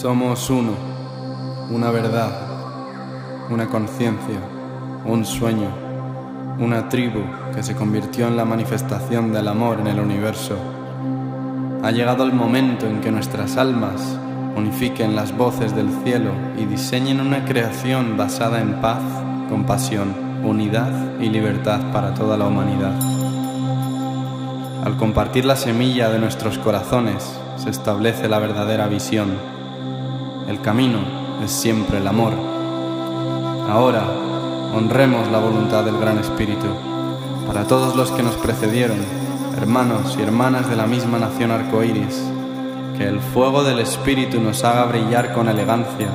Somos uno, una verdad, una conciencia, un sueño, una tribu que se convirtió en la manifestación del amor en el universo. Ha llegado el momento en que nuestras almas unifiquen las voces del cielo y diseñen una creación basada en paz, compasión, unidad y libertad para toda la humanidad. Al compartir la semilla de nuestros corazones, se establece la verdadera visión. El camino es siempre el amor. Ahora, honremos la voluntad del Gran Espíritu. Para todos los que nos precedieron, hermanos y hermanas de la misma nación arcoíris, que el fuego del Espíritu nos haga brillar con elegancia,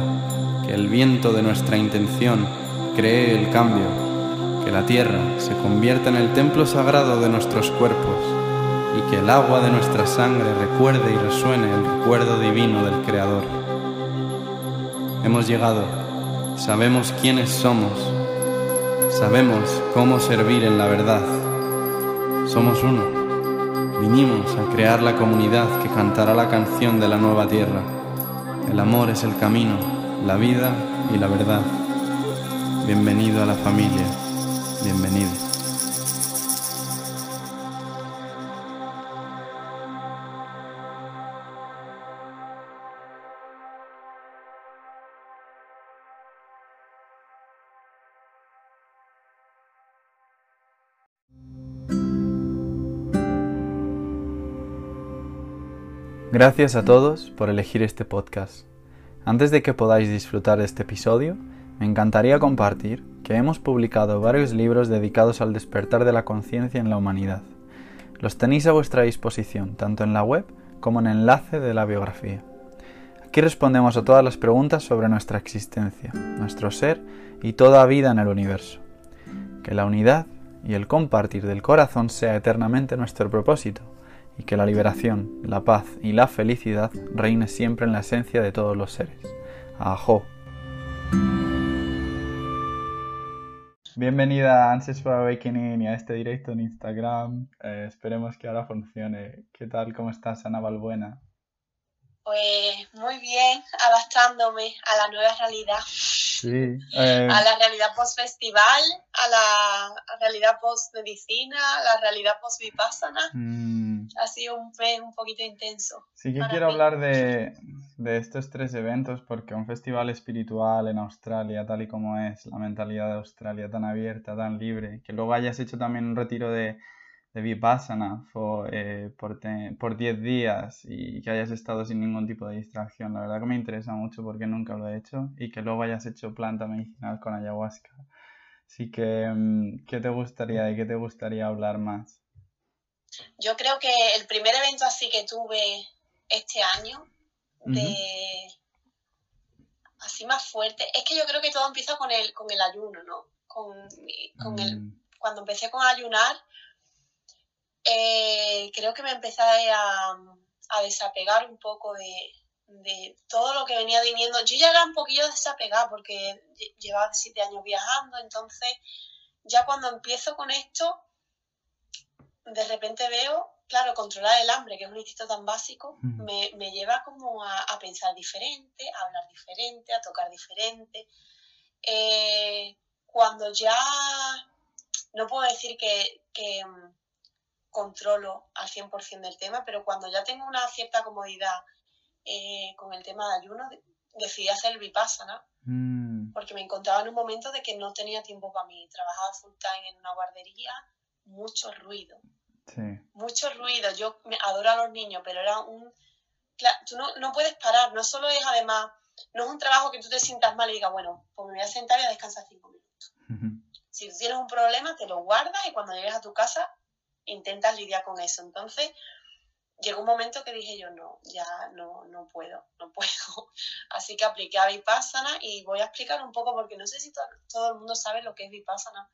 que el viento de nuestra intención cree el cambio, que la tierra se convierta en el templo sagrado de nuestros cuerpos y que el agua de nuestra sangre recuerde y resuene el recuerdo divino del Creador. Hemos llegado, sabemos quiénes somos, sabemos cómo servir en la verdad. Somos uno. Vinimos a crear la comunidad que cantará la canción de la nueva tierra. El amor es el camino, la vida y la verdad. Bienvenido a la familia. Bienvenido. Gracias a todos por elegir este podcast. Antes de que podáis disfrutar de este episodio, me encantaría compartir que hemos publicado varios libros dedicados al despertar de la conciencia en la humanidad. Los tenéis a vuestra disposición tanto en la web como en el enlace de la biografía. Aquí respondemos a todas las preguntas sobre nuestra existencia, nuestro ser y toda vida en el universo. Que la unidad y el compartir del corazón sea eternamente nuestro propósito y que la liberación, la paz y la felicidad reine siempre en la esencia de todos los seres. Ajo. Bienvenida a Answers for Awakening y a este directo en Instagram. Eh, esperemos que ahora funcione. ¿Qué tal? ¿Cómo estás, Ana Balbuena? Pues muy bien, adaptándome a la nueva realidad. Sí. Eh, a la realidad post-festival, a la realidad post-medicina, a la realidad post-vipassana. Mm. Ha sido un mes un poquito intenso. Sí que quiero hablar de, de estos tres eventos porque un festival espiritual en Australia, tal y como es la mentalidad de Australia, tan abierta, tan libre, que luego hayas hecho también un retiro de de Vipassana eh, por 10 días y que hayas estado sin ningún tipo de distracción. La verdad que me interesa mucho porque nunca lo he hecho y que luego hayas hecho planta medicinal con ayahuasca. Así que, mm, ¿qué te gustaría, de qué te gustaría hablar más? Yo creo que el primer evento así que tuve este año, de así más fuerte, es que yo creo que todo empieza con el, con el ayuno, ¿no? Con, con el, mm. cuando empecé con ayunar, eh, creo que me empecé a, desapegar un poco de, todo lo que venía viniendo. Yo ya era un poquillo desapegada porque llevaba siete años viajando, entonces ya cuando empiezo con esto, de repente veo, claro, controlar el hambre, que es un instinto tan básico, me, lleva como a, pensar diferente, a hablar diferente, a tocar diferente. Eh, cuando ya, no puedo decir que controlo al 100% del tema, pero cuando ya tengo una cierta comodidad eh, con el tema de ayuno, decidí hacer el vipassana, mm. porque me encontraba en un momento de que no tenía tiempo para mí. Trabajaba full time en una guardería, mucho ruido. Mucho ruido. Yo me adoro a los niños, pero era un... tú no, puedes parar, no solo es además, no es un trabajo que tú te sientas mal y digas, bueno, pues me voy a sentar y a descansar cinco minutos. Si tú tienes un problema, te lo guardas y cuando llegues a tu casa intentas lidiar con eso. Entonces, llegó un momento que dije yo, no, ya no, no puedo, no puedo. Así que apliqué a Vipassana y voy a explicar un poco porque no sé si todo el mundo sabe lo que es Vipassana.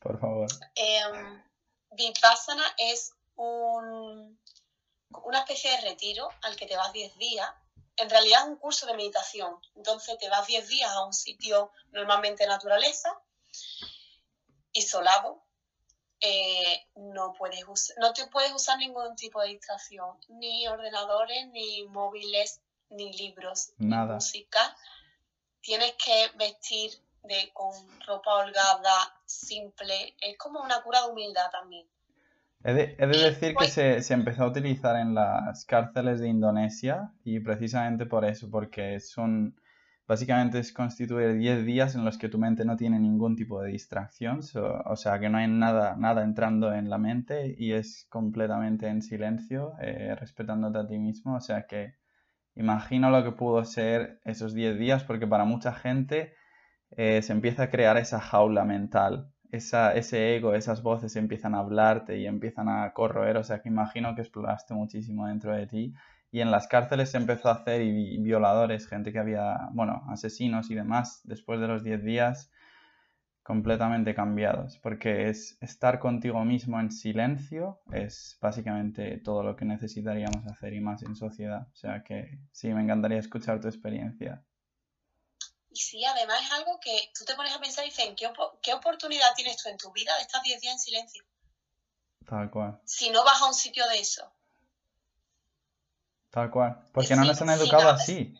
Por favor. Em, Vipassana es un, una especie de retiro al que te vas 10 días. En realidad es un curso de meditación. Entonces te vas 10 días a un sitio normalmente naturaleza, isolado, eh, no, puedes no te puedes usar ningún tipo de distracción, ni ordenadores, ni móviles, ni libros, ni música. Tienes que vestir de, con ropa holgada, simple. Es como una cura de humildad también. He de, decir que pues se, se, empezó a utilizar en las cárceles de Indonesia y precisamente por eso, porque son básicamente es constituir 10 días en los que tu mente no tiene ningún tipo de distracción, o sea que no hay nada, nada entrando en la mente y es completamente en silencio, eh, respetándote a ti mismo, o sea que imagino lo que pudo ser esos 10 días porque para mucha gente eh, se empieza a crear esa jaula mental ese ego, esas voces empiezan a hablarte y empiezan a corroer, o sea que imagino que exploraste muchísimo dentro de ti. Y en las cárceles se empezó a hacer y violadores, gente que había, bueno, asesinos y demás, después de los 10 días, completamente cambiados, porque es estar contigo mismo en silencio, es básicamente todo lo que necesitaríamos hacer y más en sociedad. O sea que sí, me encantaría escuchar tu experiencia. Y sí, además es algo que tú te pones a pensar y dices, ¿qué, ¿qué oportunidad tienes tú en tu vida de estar 10 días en silencio? Tal cual. Si no vas a un sitio de eso. Tal cual. Porque no nos han educado así.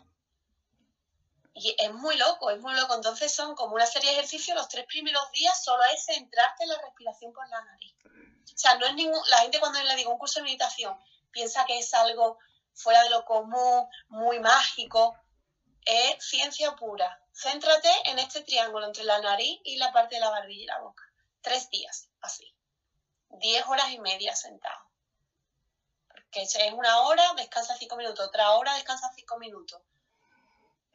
Y es muy loco, es muy loco. Entonces son como una serie de ejercicios. Los tres primeros días solo es centrarte en la respiración por la nariz. O sea, no es ningún. La gente cuando le digo un curso de meditación piensa que es algo fuera de lo común, muy mágico. Es ciencia pura. Céntrate en este triángulo entre la nariz y la parte de la barbilla y la boca. Tres días, así. Diez horas y media sentado. Porque es una hora, descansa cinco minutos. Otra hora, descansa cinco minutos.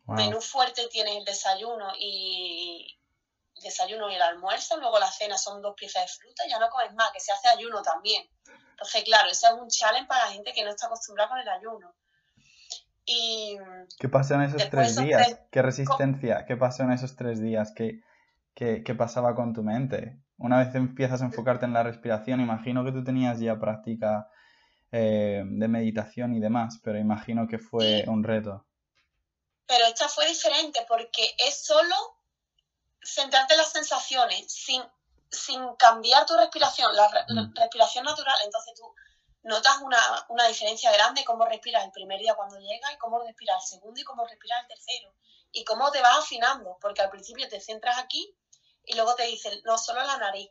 Menú fuerte tienes el desayuno y el desayuno y el almuerzo. Luego la cena son dos piezas de fruta. Ya no comes más, que se hace ayuno también. Entonces, claro, ese es un challenge para la gente que no está acostumbrada con el ayuno. ¿Qué pasó en esos tres días? ¿Qué resistencia? ¿Qué pasó en esos tres días? ¿Qué, qué, pasaba con tu mente? Una vez empiezas a enfocarte en la respiración, imagino que tú tenías ya práctica eh, de meditación y demás, pero imagino que fue un reto. Pero esta fue diferente porque es solo centrarte en las sensaciones sin, sin cambiar tu respiración, la, mm. respiración natural. Entonces tú notas una, diferencia grande cómo respiras el primer día cuando llega y cómo respiras el segundo y cómo respiras el tercero. Y cómo te vas afinando, porque al principio te centras aquí y luego te dicen, no solo la nariz,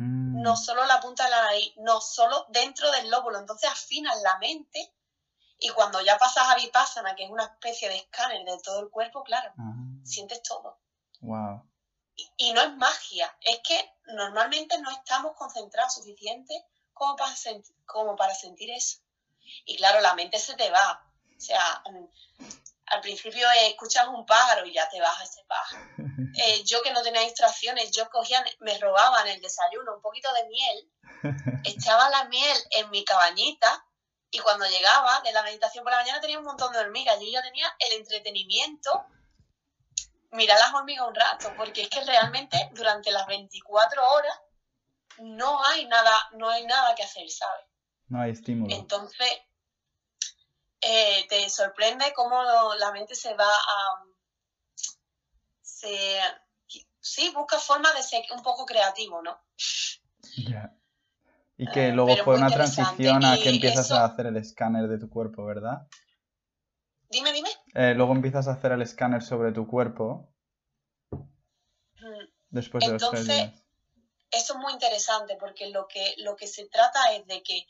mm. no solo la punta de la nariz, no solo dentro del lóbulo. Entonces afinas la mente y cuando ya pasas a Vipassana, que es una especie de escáner de todo el cuerpo, claro, ah. sientes todo. Wow. Y, no es magia, es que normalmente no estamos concentrados suficiente como para, como para sentir eso. Y claro, la mente se te va. O sea, al principio escuchas un pájaro y ya te vas a ese pájaro. Eh, yo que no tenía instrucciones, yo cogía, me robaban el desayuno un poquito de miel, echaba la miel en mi cabañita y cuando llegaba de la meditación por la mañana tenía un montón de hormigas. Yo ya tenía el entretenimiento, mirar las hormigas un rato, porque es que realmente durante las 24 horas no hay nada, no hay nada que hacer, ¿sabes? No hay estímulo. Entonces, eh, te sorprende cómo la mente se va a... Se, sí, busca formas de ser un poco creativo, ¿no? Ya. Y que eh, luego fue una transición a que empiezas a hacer el escáner de tu cuerpo, ¿verdad? Dime, dime. Eh, luego empiezas a hacer el escáner sobre tu cuerpo. Mm. Después de los tres días eso es muy interesante porque lo que, lo que se trata es de que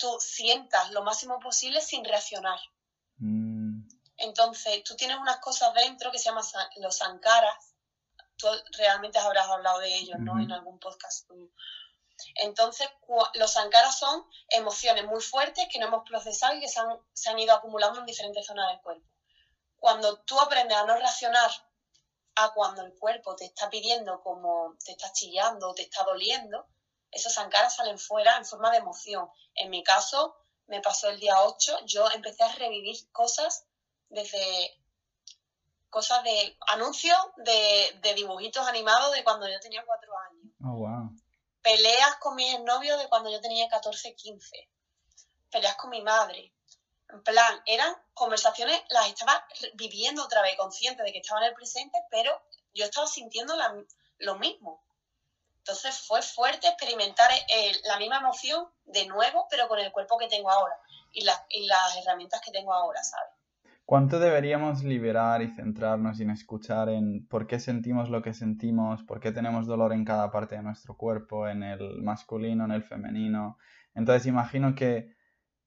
tú sientas lo máximo posible sin reaccionar. Mm. Entonces, tú tienes unas cosas dentro que se llaman los sankaras. Tú realmente habrás hablado de ellos, ¿no? En algún podcast. Entonces, los sankaras son emociones muy fuertes que no hemos procesado y que se han, se han ido acumulando en diferentes zonas del cuerpo. Cuando tú aprendes a no reaccionar a cuando el cuerpo te está pidiendo como te está chillando, te está doliendo, esos sankaras salen fuera en forma de emoción. En mi caso, me pasó el día 8, yo empecé a revivir cosas desde cosas de anuncios de, dibujitos animados de cuando yo tenía cuatro años. Oh, Peleas con mi novio de cuando yo tenía 14, 15. Peleas con mi madre. En plan, eran conversaciones, las estaba viviendo otra vez, consciente de que estaba en el presente, pero yo estaba sintiendo lo mismo. Entonces fue fuerte experimentar eh, la misma emoción de nuevo, pero con el cuerpo que tengo ahora y, las, y herramientas que tengo ahora, ¿sabes? ¿Cuánto deberíamos liberar y centrarnos en escuchar en por qué sentimos lo que sentimos, por qué tenemos dolor en cada parte de nuestro cuerpo, en el masculino, en el femenino? Entonces imagino que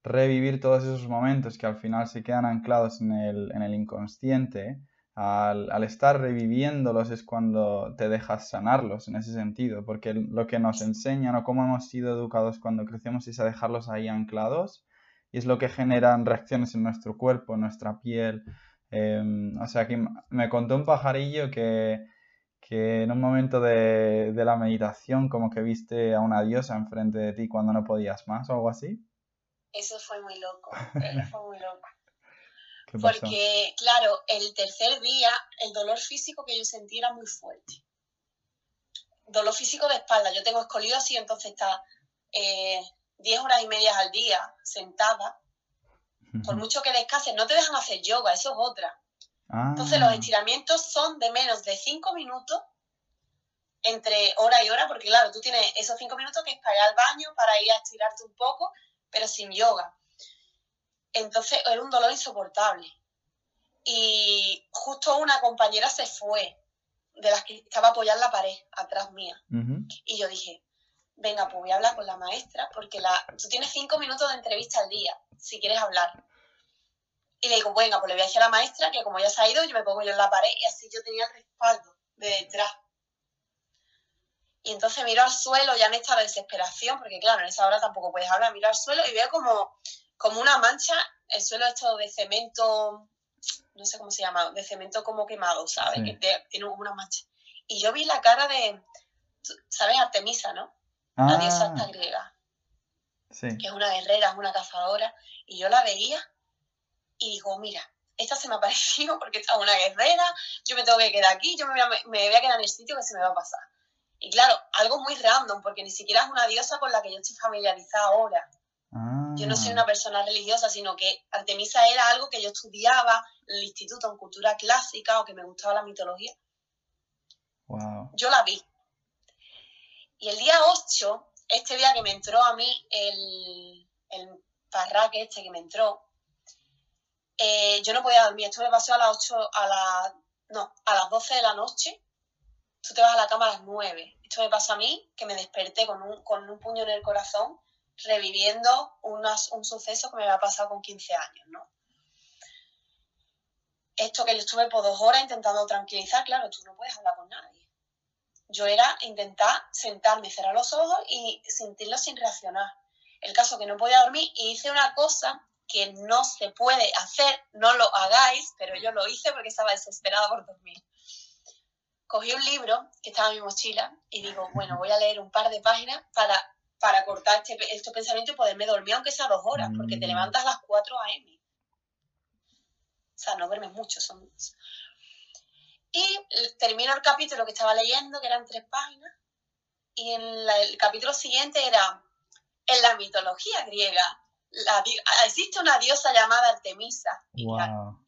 revivir todos esos momentos que al final se quedan anclados en el inconsciente, al, estar reviviéndolos es cuando te dejas sanarlos en ese sentido, porque lo que nos enseñan o cómo hemos sido educados cuando crecemos es a dejarlos ahí anclados y es lo que generan reacciones en nuestro cuerpo, en nuestra piel. Em, o sea que me contó un pajarillo que, en un momento de, la meditación como que viste a una diosa enfrente de ti cuando no podías más o algo así. Eso fue muy loco, fue muy loco. Porque, claro, el tercer día el dolor físico que yo sentí era muy fuerte. Dolor físico de espalda. Yo tengo escoliosis, entonces está eh, 10 horas y media al día sentada, por mucho que descanses, no te dejan hacer yoga, eso es otra. Entonces los ah. estiramientos son de menos de 5 minutos entre hora y hora, porque claro, tú tienes esos 5 minutos que es para ir al baño, para ir a estirarte un poco, pero sin yoga. Entonces era un dolor insoportable. Y justo una compañera se fue, de las que estaba apoyada en la pared, atrás mía. Y yo dije, venga, pues voy a hablar con la maestra, porque la, tú tienes cinco minutos de entrevista al día, si quieres hablar. Y le digo, venga, pues le voy a decir a la maestra que como ya se ha ido, yo me pongo yo en la pared y así yo tenía el respaldo de detrás. Y entonces miro al suelo ya en esta desesperación, porque claro, en esa hora tampoco puedes hablar, miro al suelo y veo como, como una mancha, el suelo esto de cemento, no sé cómo se llama, de cemento como quemado, ¿sabes? Que tiene como una mancha. Y yo vi la cara de, ¿sabes? Artemisa, ¿no? la diosa esta ah. griega, que es una guerrera, es una cazadora, y yo la veía y digo, mira, esta se me ha parecido porque esta es una guerrera, yo me tengo que quedar aquí, yo me voy, a, me voy a quedar en el sitio que se me va a pasar. Y claro, algo muy random, porque ni siquiera es una diosa con la que yo estoy familiarizada ahora. Yo no soy una persona religiosa, sino que Artemisa era algo que yo estudiaba en el instituto en cultura clásica o que me gustaba la mitología. Yo la vi. Y el día 8, este día que me entró a mí el, el parraque este que me entró, eh, yo no podía dormir. Esto me pasó a las 8, a las, no, a las 12 de la noche. Tú te vas a la cama a las 9. Esto me pasó a mí, que me desperté con un, con un puño en el corazón, reviviendo un suceso que me había pasado con 15 años, ¿no? Esto que yo estuve por dos horas intentando tranquilizar, claro, tú no puedes hablar con nadie yo era intentar sentarme, cerrar los ojos y sentirlo sin reaccionar. El caso que no podía dormir y hice una cosa que no se puede hacer, no lo hagáis, pero yo lo hice porque estaba desesperada por dormir. Cogí un libro que estaba en mi mochila y digo, bueno, voy a leer un par de páginas para, para cortar este, este pensamiento y poderme dormir aunque sea dos horas, porque te mm. levantas a las 4 a.m. O sea, no duermes mucho, son y termino el capítulo que estaba leyendo, que eran tres páginas, y en el capítulo siguiente era, en la mitología griega, existe una diosa llamada Artemisa. Y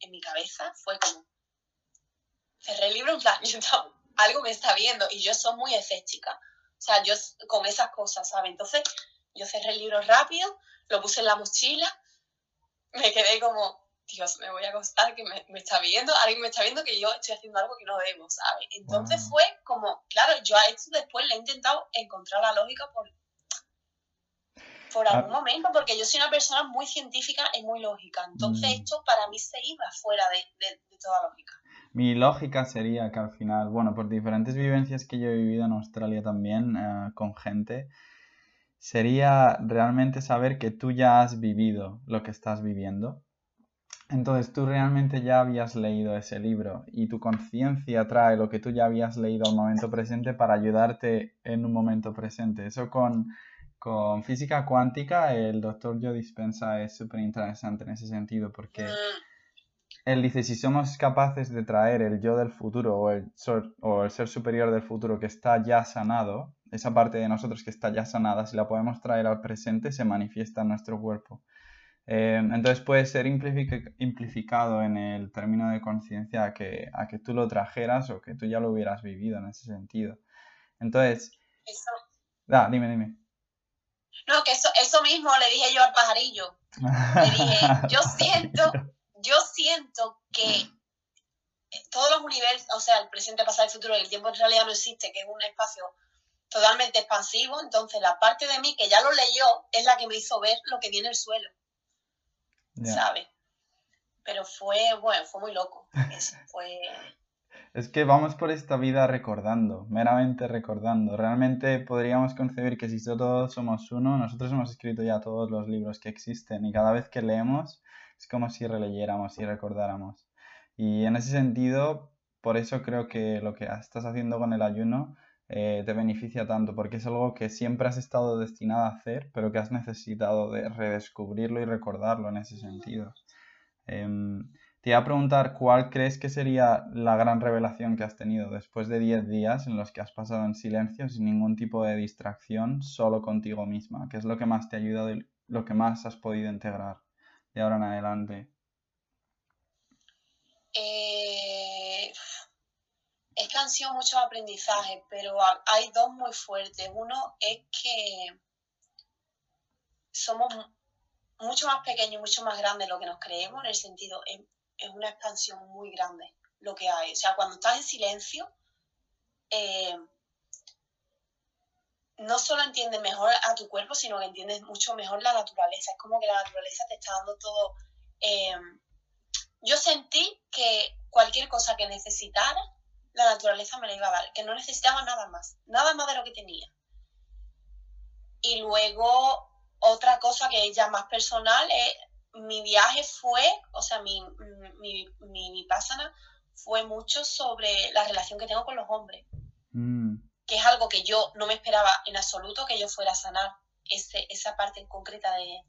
en mi cabeza fue como, cerré el libro en plan, algo me está viendo, y yo soy muy escéptica. O sea, yo con esas cosas, ¿sabes? Entonces, yo cerré el libro rápido, lo puse en la mochila, me quedé como, Dios, me voy a acostar, que me, está viendo, alguien me está viendo que yo estoy haciendo algo que no debo, ¿sabes? Entonces fue como, claro, yo a esto después le he intentado encontrar la lógica por, por ah. algún momento, porque yo soy una persona muy científica y muy lógica. Entonces mm. esto para mí se iba fuera de, toda lógica. Mi lógica sería que al final, bueno, por diferentes vivencias que yo he vivido en Australia también eh, con gente, sería realmente saber que tú ya has vivido lo que estás viviendo entonces tú realmente ya habías leído ese libro y tu conciencia trae lo que tú ya habías leído al momento presente para ayudarte en un momento presente. Eso con, con física cuántica, el doctor Joe Dispensa es súper interesante en ese sentido porque él dice, si somos capaces de traer el yo del futuro o el, o el ser superior del futuro que está ya sanado, esa parte de nosotros que está ya sanada, si la podemos traer al presente, se manifiesta en nuestro cuerpo. Eh, entonces puede ser implificado en el término de conciencia a que, a que tú lo trajeras o que tú ya lo hubieras vivido en ese sentido. Entonces... Eso. Ah, dime, dime. No, que eso, eso mismo le dije yo al pajarillo. Le dije, yo siento, yo siento que todos los universos, o sea, el presente, pasado y futuro, y el tiempo en realidad no existe, que es un espacio totalmente expansivo, entonces la parte de mí que ya lo leyó es la que me hizo ver lo que viene el suelo, ¿sabes? Pero fue, bueno, fue muy loco. fue... Es que vamos por esta vida recordando, meramente recordando. Realmente podríamos concebir que si todos somos uno, nosotros hemos escrito ya todos los libros que existen y cada vez que leemos es como si releyéramos y recordáramos. Y en ese sentido, por eso creo que lo que estás haciendo con el ayuno eh, te beneficia tanto, porque es algo que siempre has estado destinado a hacer, pero que has necesitado de redescubrirlo y recordarlo en ese sentido. Em, te iba a preguntar cuál crees que sería la gran revelación que has tenido después de 10 días en los que has pasado en silencio, sin ningún tipo de distracción, solo contigo misma. ¿Qué es lo que más te ha ayudado y lo que más has podido integrar de ahora en adelante? Eh, es que han sido muchos aprendizajes, pero hay dos muy fuertes. Uno es que somos mucho más pequeños, mucho más grandes de lo que nos creemos, en el sentido, es, una expansión muy grande lo que hay. O sea, cuando estás en silencio, eh, no solo entiendes mejor a tu cuerpo, sino que entiendes mucho mejor la naturaleza. Es como que la naturaleza te está dando todo. Eh, yo sentí que cualquier cosa que necesitara, la naturaleza me la iba a dar, que no necesitaba nada más, nada más de lo que tenía. Y luego otra cosa que es ya más personal es mi viaje fue, o sea, mi, mi, mi, pasana fue mucho sobre la relación que tengo con los hombres. Mm. Que es algo que yo no me esperaba en absoluto que yo fuera a sanar esa parte en concreta de,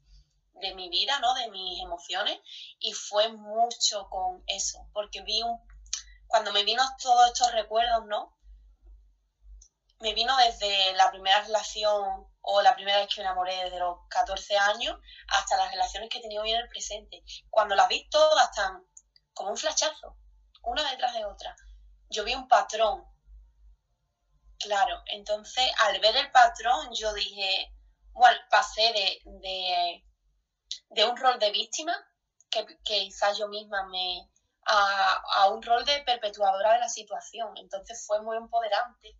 mi vida, ¿no? De mis emociones. Y fue mucho con eso, porque vi un... Cuando me vino todos estos recuerdos, ¿no? Me vino desde la primera relación o la primera vez que me enamoré desde los 14 años hasta las relaciones que he tenido hoy en el presente. Cuando las vi todas están como un flachazo, una detrás de otra. Yo vi un patrón. Claro, entonces al ver el patrón yo dije, bueno, pasé de, de, un rol de víctima, que, que quizás yo misma me... A, a un rol de perpetuadora de la situación. Entonces fue muy empoderante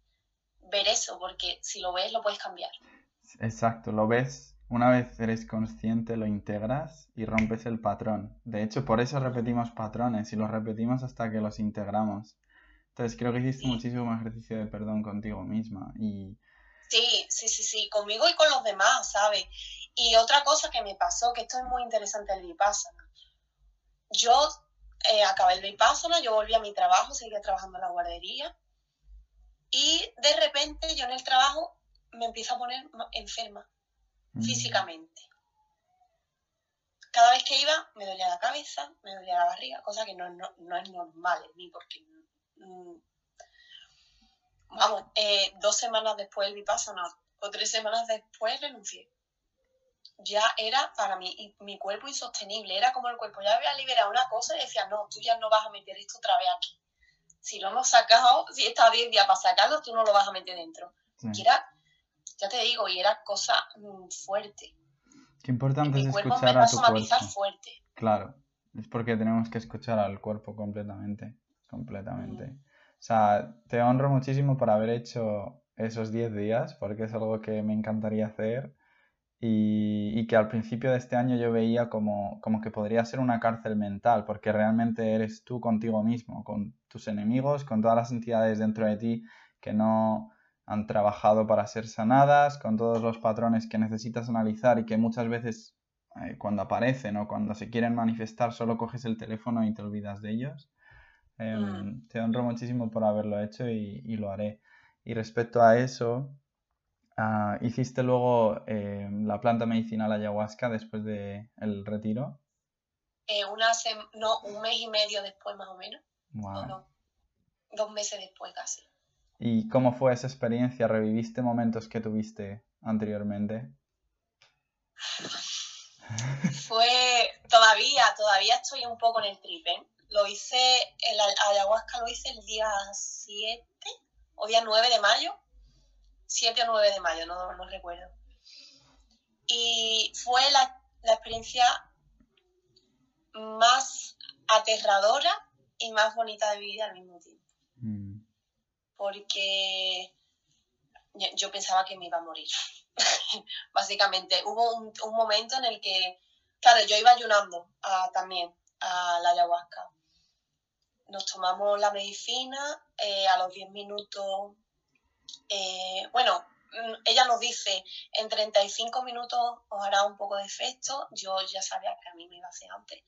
ver eso, porque si lo ves lo puedes cambiar. Exacto, lo ves, una vez eres consciente, lo integras y rompes el patrón. De hecho, por eso repetimos patrones y los repetimos hasta que los integramos. Entonces, creo que hiciste muchísimo ejercicio de perdón contigo misma y... Sí, sí, sí, sí, conmigo y con los demás, ¿sabes? Y otra cosa que me pasó, que esto es muy interesante el Vipassana. Yo eh, acabé el Vipassana, yo volví a mi trabajo, seguía trabajando en la guardería y de repente yo en el trabajo me empiezo a poner enferma mm. físicamente. Cada vez que iba me dolía la cabeza, me dolía la barriga, cosa que no, es normal en mí porque... Mm, vamos, eh, dos semanas después del vipassana o tres semanas después renuncié. Ya era para mí mi cuerpo insostenible, era como el cuerpo ya había liberado una cosa y decía, no, tú ya no vas a meter esto otra vez aquí. Si lo hemos sacado, si está 10 días para sacarlo, tú no lo vas a meter dentro. Sí ya te digo, y era cosa mm, fuerte. Qué importante es escuchar a tu cuerpo. fuerte. Claro, es porque tenemos que escuchar al cuerpo completamente, completamente. Mm. O sea, te honro muchísimo por haber hecho esos 10 días, porque es algo que me encantaría hacer y, y, que al principio de este año yo veía como, como que podría ser una cárcel mental, porque realmente eres tú contigo mismo, con tus enemigos, con todas las entidades dentro de ti que no, han trabajado para ser sanadas, con todos los patrones que necesitas analizar y que muchas veces eh, cuando aparecen o cuando se quieren manifestar solo coges el teléfono y te olvidas de ellos. Em, mm. Te honro muchísimo por haberlo hecho y, lo haré. Y respecto a eso, ah, ¿hiciste luego em, la planta medicinal ayahuasca después del el retiro? Eh, una no, un mes y medio después más o menos. dos meses después casi. ¿Y cómo fue esa experiencia? ¿Reviviste momentos que tuviste anteriormente? Fue todavía, todavía estoy un poco en el trip, ¿eh? Lo hice, el ayahuasca lo hice el día 7 o día 9 de mayo. 7 o 9 de mayo, no, no recuerdo. Y fue la, la experiencia más aterradora y más bonita de vivir al mismo tiempo. Mm. Porque yo pensaba que me iba a morir. Básicamente, hubo un, momento en el que, claro, yo iba ayunando también a la ayahuasca. Nos tomamos la medicina, eh, a los 10 minutos, eh, bueno, mm, ella nos dice, en 35 minutos os hará un poco de efecto, yo ya sabía que a mí me iba a hacer antes.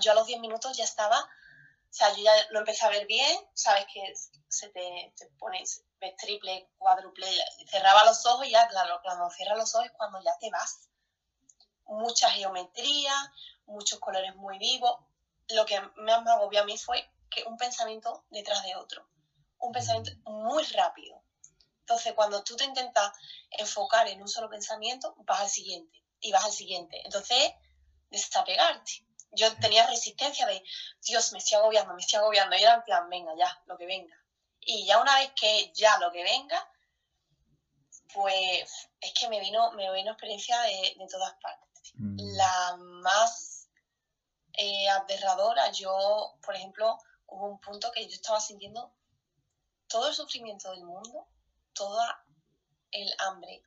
Yo a los 10 minutos ya estaba, o sea, yo ya lo empecé a ver bien, sabes que se te, te pone, ves triple, cuádruple, cerraba los ojos y ya, claro, cuando cierras los ojos es cuando ya te vas. Mucha geometría, muchos colores muy vivos. Lo que más me agobió a mí fue que un pensamiento detrás de otro, un pensamiento muy rápido. Entonces, cuando tú te intentas enfocar en un solo pensamiento, vas al siguiente y vas al siguiente. Entonces, desapegarte. Yo tenía resistencia de, Dios, me estoy agobiando, me estoy agobiando. Y era en plan, venga, ya, lo que venga. Y ya una vez que ya lo que venga, pues es que me vino, me vino experiencia de, todas partes. Mm. La más eh, aterradora, yo, por ejemplo, hubo un punto que yo estaba sintiendo todo el sufrimiento del mundo, toda el hambre,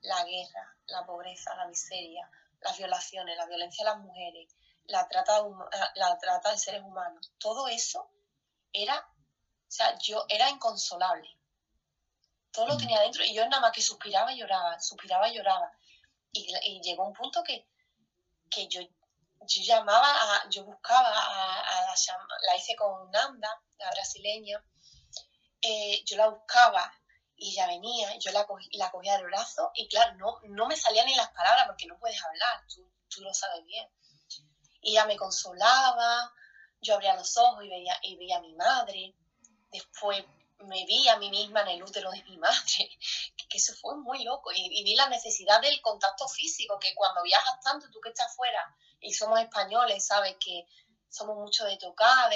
la guerra, la pobreza, la miseria, las violaciones, la violencia a las mujeres, la trata la trata de seres humanos, todo eso era o sea, yo era inconsolable. Todo lo tenía dentro y yo nada más que suspiraba y lloraba, suspiraba y lloraba. Y, llegó un punto que, yo, yo llamaba, a, yo buscaba a, la, hice con Nanda, la brasileña, eh, yo la buscaba y ella venía, yo la, la cogía del brazo y claro, no, no me salían ni las palabras porque no puedes hablar, tú, tú lo sabes bien. Y ella me consolaba, yo abría los ojos y veía, y veía a mi madre, después me vi a mí misma en el útero de mi madre, que, eso fue muy loco, y, vi la necesidad del contacto físico, que cuando viajas tanto, tú que estás fuera, y somos españoles, sabes que somos mucho de tocar,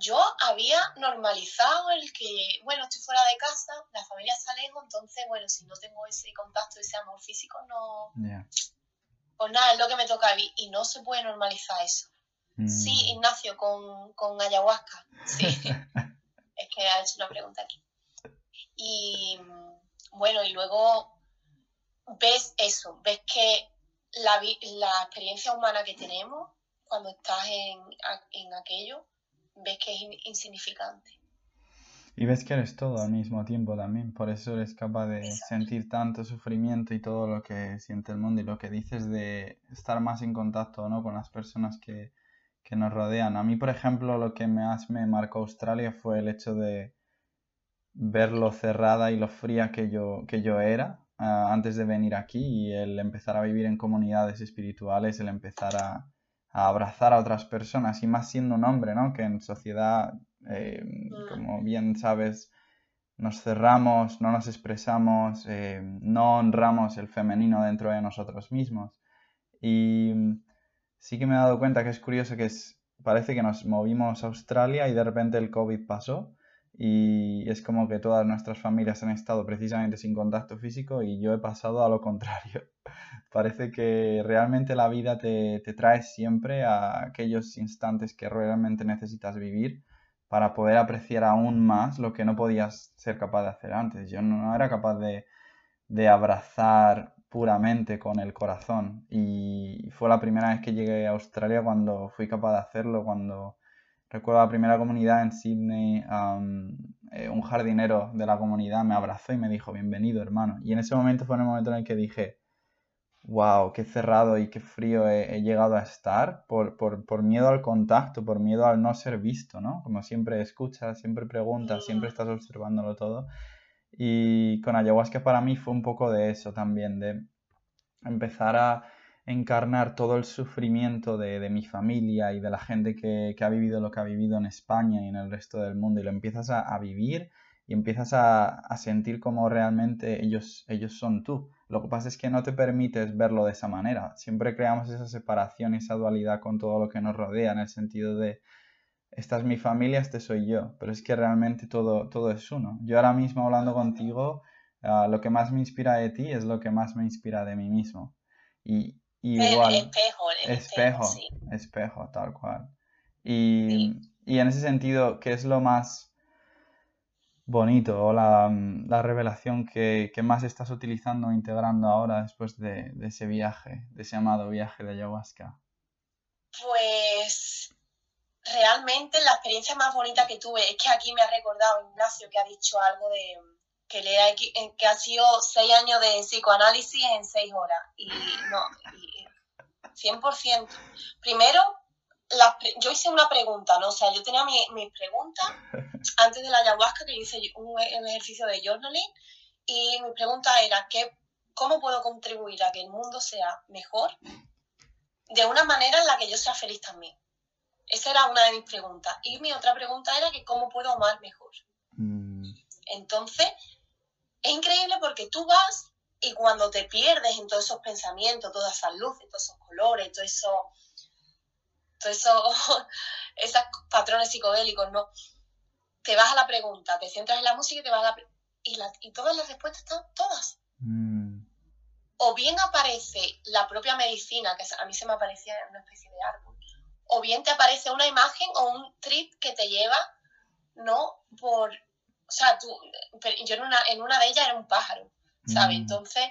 Yo había normalizado el que, bueno, estoy fuera de casa, la familia está lejos, entonces, bueno, si no tengo ese contacto, ese amor físico, no... Pues nada, es lo que me toca vivir, y no se puede normalizar eso. Sí, mm. Ignacio, con, con ayahuasca. Sí. es que ha hecho una pregunta aquí. Y bueno, y luego ves eso, ves que la, la experiencia humana que tenemos cuando estás en, en aquello, ves que es insignificante. Y ves que eres todo al mismo tiempo también, por eso eres capaz de sentir tanto sufrimiento y todo lo que siente el mundo y lo que dices de estar más en contacto ¿no? con las personas que, que nos rodean. A mí, por ejemplo, lo que más me marcó Australia fue el hecho de ver lo cerrada y lo fría que yo, que yo era ah, antes de venir aquí y el empezar a vivir en comunidades espirituales, el empezar a, abrazar a otras personas y más siendo un hombre, ¿no? Que en sociedad, eh, mm. como bien sabes, nos cerramos, no nos expresamos, eh, no honramos el femenino dentro de nosotros mismos. Y sí que me he dado cuenta que es curioso que es, parece que nos movimos a Australia y de repente el COVID pasó y es como que todas nuestras familias han estado precisamente sin contacto físico y yo he pasado a lo contrario. parece que realmente la vida te, te trae siempre a aquellos instantes que realmente necesitas vivir para poder apreciar aún más lo que no podías ser capaz de hacer antes. Yo no era capaz de, de abrazar puramente con el corazón. Y fue la primera vez que llegué a Australia cuando fui capaz de hacerlo, cuando recuerdo la primera comunidad en Sydney, eh, un jardinero de la comunidad me abrazó y me dijo, bienvenido hermano. Y en ese momento fue el momento en el que dije, wow, qué cerrado y qué frío he, llegado a estar por, por, por, miedo al contacto, por miedo al no ser visto, ¿no? Como siempre escuchas, siempre preguntas, siempre estás observándolo todo. Y con ayahuasca para mí fue un poco de eso también, de empezar a encarnar todo el sufrimiento de, mi familia y de la gente que, ha vivido lo que ha vivido en España y en el resto del mundo y lo empiezas a, vivir y empiezas a, sentir como realmente ellos, ellos son tú. Lo que pasa es que no te permites verlo de esa manera. Siempre creamos esa separación, esa dualidad con todo lo que nos rodea en el sentido de esta es mi familia, este soy yo, pero es que realmente todo, todo es uno. Yo ahora mismo hablando contigo, ah, lo que más me inspira de ti es lo que más me inspira de mí mismo. Y igual. espejo, espejo, espejo, tal cual. Y, y, en ese sentido, ¿qué es lo más bonito o la, la revelación que, que, más estás utilizando o integrando ahora después de, de ese viaje, de ese amado viaje de ayahuasca? Pues realmente la experiencia más bonita que tuve es que aquí me ha recordado Ignacio que ha dicho algo de que, le ha, que ha sido seis años de psicoanálisis en seis horas. Y no, y 100%. Primero, yo hice una pregunta, ¿no? O sea, yo tenía mis mi preguntas antes de la ayahuasca, que hice un, ejercicio de journaling, y mi pregunta era, ¿qué, ¿cómo puedo contribuir a que el mundo sea mejor de una manera en la que yo sea feliz también? Esa era una de mis preguntas. Y mi otra pregunta era que cómo puedo amar mejor. Mm. Entonces, es increíble porque tú vas y cuando te pierdes en todos esos pensamientos, todas esas luces, todos esos colores, todo eso, todo eso, esos patrones psicodélicos, ¿no? Te vas a la pregunta, te centras en la música y te vas a la y, y todas las respuestas están todas. Mm. O bien aparece la propia medicina, que a mí se me aparecía en una especie de árbol, o bien te aparece una imagen o un trip que te lleva, ¿no? Por, o sea, tú, yo en una, en una de ellas era un pájaro, ¿sabes? Mm. Entonces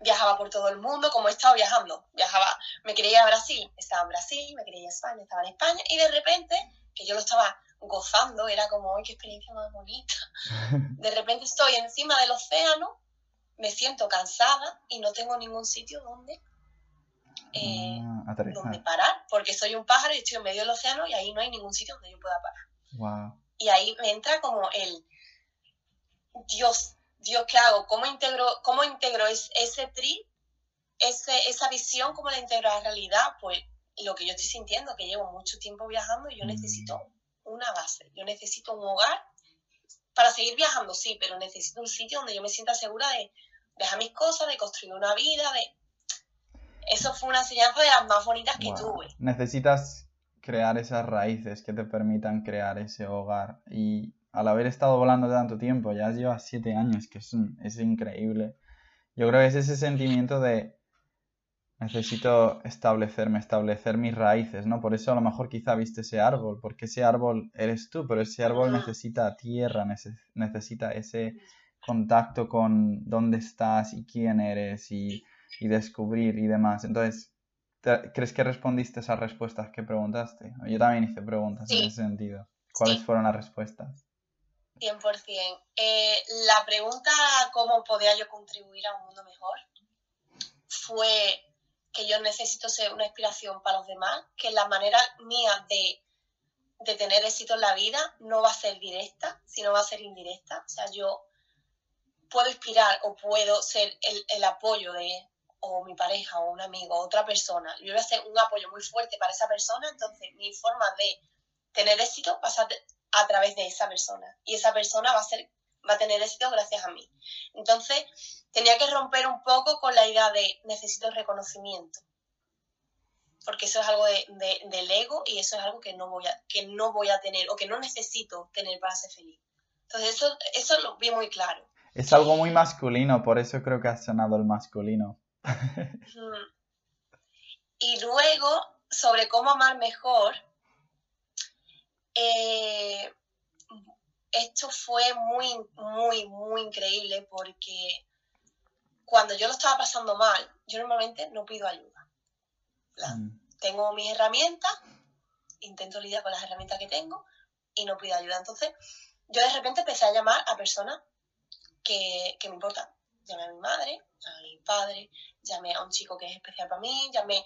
viajaba por todo el mundo, como he estado viajando. Viajaba, me quería ir a Brasil, estaba en Brasil, me quería ir a España, estaba en España, y de repente, que yo lo estaba gozando, era como, ¡ay, qué experiencia más bonita! De repente estoy encima del océano, me siento cansada y no tengo ningún sitio donde, eh, ah, donde parar, porque soy un pájaro y estoy en medio del océano y ahí no hay ningún sitio donde yo pueda parar. Wow. Y ahí me entra como el, Dios, Dios, ¿qué hago? ¿Cómo integro, cómo integro ese tri, ese, esa visión, cómo la integro a la realidad? Pues lo que yo estoy sintiendo, que llevo mucho tiempo viajando y yo mm. necesito una base, yo necesito un hogar para seguir viajando, sí, pero necesito un sitio donde yo me sienta segura de dejar mis cosas, de construir una vida, de... Eso fue una enseñanza de las más bonitas que tuve. Necesitas crear esas raíces que te permitan crear ese hogar. Y al haber estado volando tanto tiempo, ya llevas siete años, que es, es increíble. Yo creo que es ese sentimiento de necesito establecerme, establecer mis raíces, ¿no? Por eso a lo mejor quizá viste ese árbol, porque ese árbol eres tú, pero ese árbol necesita tierra, necesita ese contacto con dónde estás y quién eres y, y descubrir y demás. Entonces, ¿Crees que respondiste esas respuestas que preguntaste? Yo también hice preguntas en ese sentido. ¿Cuáles fueron las respuestas? 100%. Eh, la pregunta cómo podía yo contribuir a un mundo mejor fue que yo necesito ser una inspiración para los demás, que la manera mía de, tener éxito en la vida no va a ser directa, sino va a ser indirecta. O sea, yo puedo inspirar o puedo ser el apoyo de, o mi pareja o un amigo o otra persona, yo voy a ser un apoyo muy fuerte para esa persona, entonces mi forma de tener éxito pasa a través de esa persona y esa persona va a ser va a tener éxito gracias a mí. Entonces, tenía que romper un poco con la idea de necesito reconocimiento. Porque eso es algo de, del ego y eso es algo que no, voy a, que no voy a tener o que no necesito tener para ser feliz. Entonces, eso, eso lo vi muy claro. Es algo muy masculino, por eso creo que ha sonado el masculino. Y luego, sobre cómo amar mejor, eh, esto fue muy, muy, muy increíble porque cuando yo lo estaba pasando mal, yo normalmente no pido ayuda. Mm. Tengo mis herramientas, intento lidiar con las herramientas que tengo y no pido ayuda. Entonces, yo de repente empecé a llamar a personas que, que me importan. Llamé a mi madre, a mi padre, llamé a un chico que es especial para mí, llamé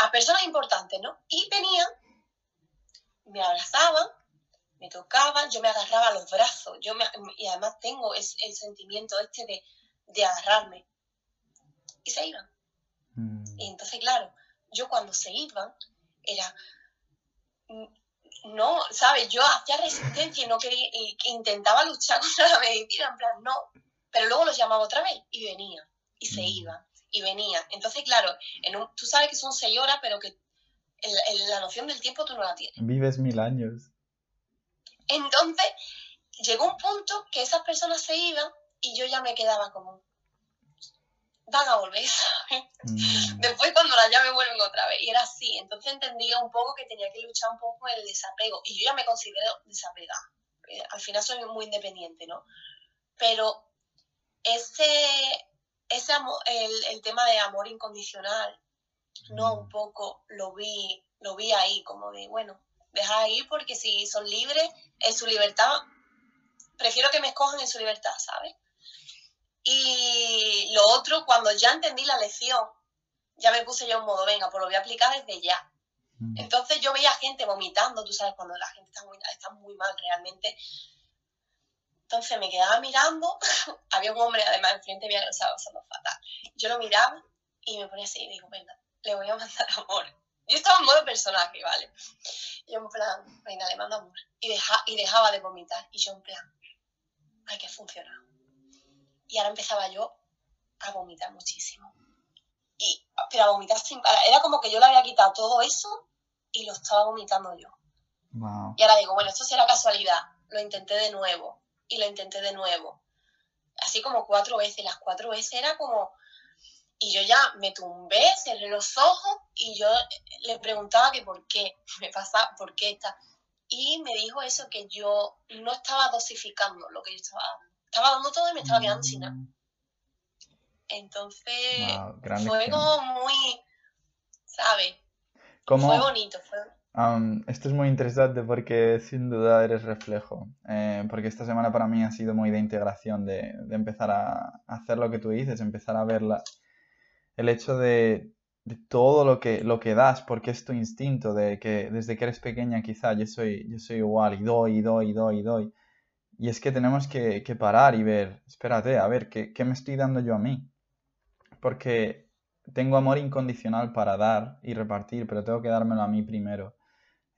a personas importantes, ¿no? Y venían, me abrazaban, me tocaban, yo me agarraba a los brazos, yo me, y además tengo el sentimiento este de, de, agarrarme. Y se iban. Mm. Y entonces, claro, yo cuando se iban, era, no, ¿sabes? Yo hacía resistencia y no quería, y intentaba luchar contra la medicina, en plan, no, pero luego los llamaba otra vez y venía y se mm. iba y venía. Entonces, claro, en tú sabes que son seis horas, pero que la noción del tiempo tú no la tienes. Vives mil años. Entonces, llegó un punto que esas personas se iban y yo ya me quedaba como, van a volver, ¿sabes? Mm. Después cuando las llaves vuelven otra vez. Y era así. Entonces entendía un poco que tenía que luchar un poco el desapego. Y yo ya me considero desapegada. Eh, al final soy muy independiente, ¿no? Pero ese, ese el, el tema de amor incondicional, no un poco lo vi, lo vi ahí, como de, bueno, deja ahí porque si son libres, en su libertad, prefiero que me escojan en su libertad, ¿sabes? Y lo otro, cuando ya entendí la lección, ya me puse yo en modo, venga, pues lo voy a aplicar desde ya. Mm. Entonces yo veía gente vomitando, tú sabes, cuando la gente está muy, está muy mal realmente. Entonces me quedaba mirando, había un hombre además enfrente mío que lo estaba pasando fatal. Yo lo miraba y me ponía así y digo, venga, le voy a mandar amor. Yo estaba en modo personaje, ¿vale? Y yo en plan, venga, le mando amor. Y, deja, y dejaba de vomitar. Y yo en plan, hay que funcionar. Y ahora empezaba yo a vomitar muchísimo. Y, pero a vomitar sin parar. Era como que yo le había quitado todo eso y lo estaba vomitando yo. Y ahora digo, bueno, esto será casualidad. Lo intenté de nuevo. Y lo intenté de nuevo. Así como cuatro veces. Las cuatro veces era como... Y yo ya me tumbé, cerré los ojos y yo le preguntaba que por qué me pasa, por qué está. Y me dijo eso, que yo no estaba dosificando lo que yo estaba dando estaba dando todo y me estaba quedando sin nada. Entonces, fue como muy, ¿sabes? Fue bonito. Fue... esto es muy interesante porque sin duda eres reflejo. Eh, porque esta semana para mí ha sido muy de integración, de, empezar a hacer lo que tú dices, empezar a ver el hecho de, de, todo lo que, lo que das, porque es tu instinto, de que desde que eres pequeña quizá yo soy, yo soy igual y doy, y doy, y doy, y doy. Y es que tenemos que, parar y ver, espérate, a ver, ¿qué, me estoy dando yo a mí? Porque tengo amor incondicional para dar y repartir, pero tengo que dármelo a mí primero.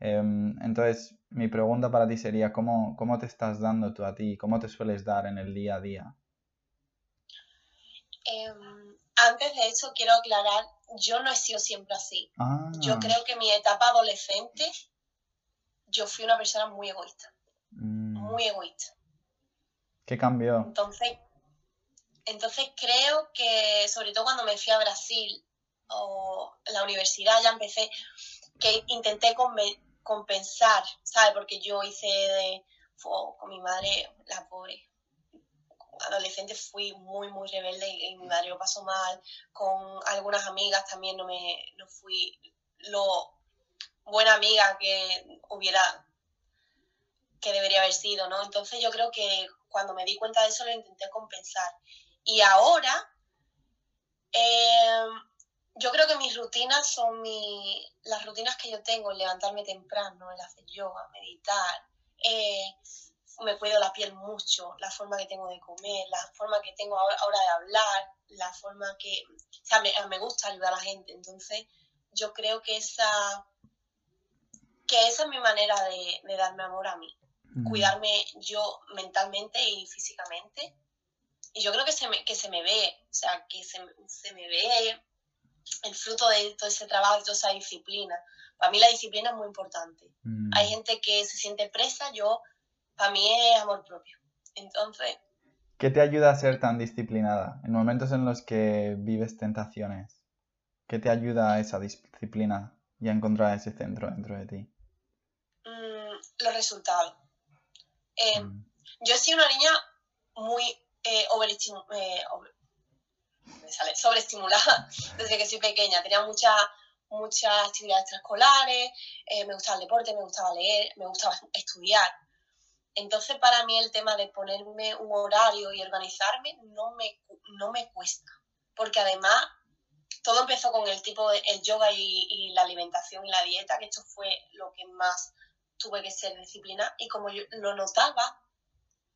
Em, entonces, mi pregunta para ti sería, ¿cómo, ¿cómo te estás dando tú a ti? ¿Cómo te sueles dar en el día a día? Em, antes de eso, quiero aclarar, yo no he sido siempre así. Yo ah. creo que en mi etapa adolescente, yo fui una persona muy egoísta. Mm. Muy egoísta. ¿Qué cambió? Entonces, entonces creo que, sobre todo cuando me fui a Brasil o la universidad, ya empecé, que intenté compensar, ¿sabes? Porque yo hice de, con mi madre, la pobre, adolescente fui muy, muy rebelde y, mi madre lo pasó mal. Con algunas amigas también no me no fui lo buena amiga que hubiera que debería haber sido, ¿no? Entonces yo creo que cuando me di cuenta de eso lo intenté compensar. Y ahora, em, yo creo que mis rutinas son mi, las rutinas que yo tengo, el levantarme temprano, el hacer yoga, meditar, eh, me cuido la piel mucho, la forma que tengo de comer, la forma que tengo ahora de hablar, la forma que, o sea, me, gusta ayudar a la gente. Entonces, yo creo que esa, que esa es mi manera de darme amor a mí. Mm. cuidarme yo mentalmente y físicamente. Y yo creo que se me, que se me ve, o sea, que se, se me ve el fruto de todo ese trabajo, de toda esa disciplina. Para mí la disciplina es muy importante. Mm. Hay gente que se siente presa, yo, para mí es amor propio. Entonces... ¿Qué te ayuda a ser tan disciplinada en momentos en los que vives tentaciones? ¿Qué te ayuda a esa disciplina y a encontrar ese centro dentro de ti? Mm, los resultados. Eh, mm. Yo he sido una niña muy eh, eh sobreestimulada desde que soy pequeña. Tenía muchas muchas actividades extraescolares, eh, me gustaba el deporte, me gustaba leer, me gustaba estudiar. Entonces, para mí el tema de ponerme un horario y organizarme no me, no me cuesta, porque además todo empezó con el tipo de el yoga y, la alimentación y la dieta, que esto fue lo que más tuve que ser disciplinada y como yo lo notaba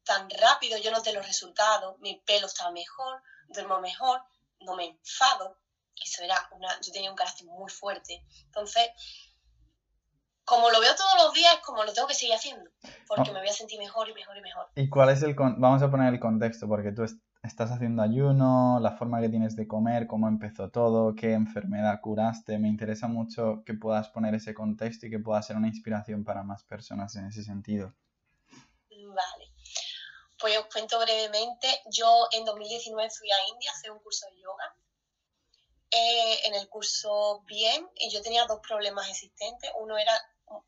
tan rápido, yo noté los resultados, mi pelo estaba mejor, duermo mejor, no me enfado, eso era una, yo tenía un carácter muy fuerte. Entonces, como lo veo todos los días, es como lo tengo que seguir haciendo, porque me voy a sentir mejor y mejor y mejor. ¿Y cuál es el, vamos a poner el contexto, porque tú estás haciendo ayuno, la forma que tienes de comer, cómo empezó todo, qué enfermedad curaste. Me interesa mucho que puedas poner ese contexto y que pueda ser una inspiración para más personas en ese sentido. Vale. Pues os cuento brevemente. Yo en 2019 fui a India a hacer un curso de yoga eh, en el curso bien y yo tenía dos problemas existentes. Uno era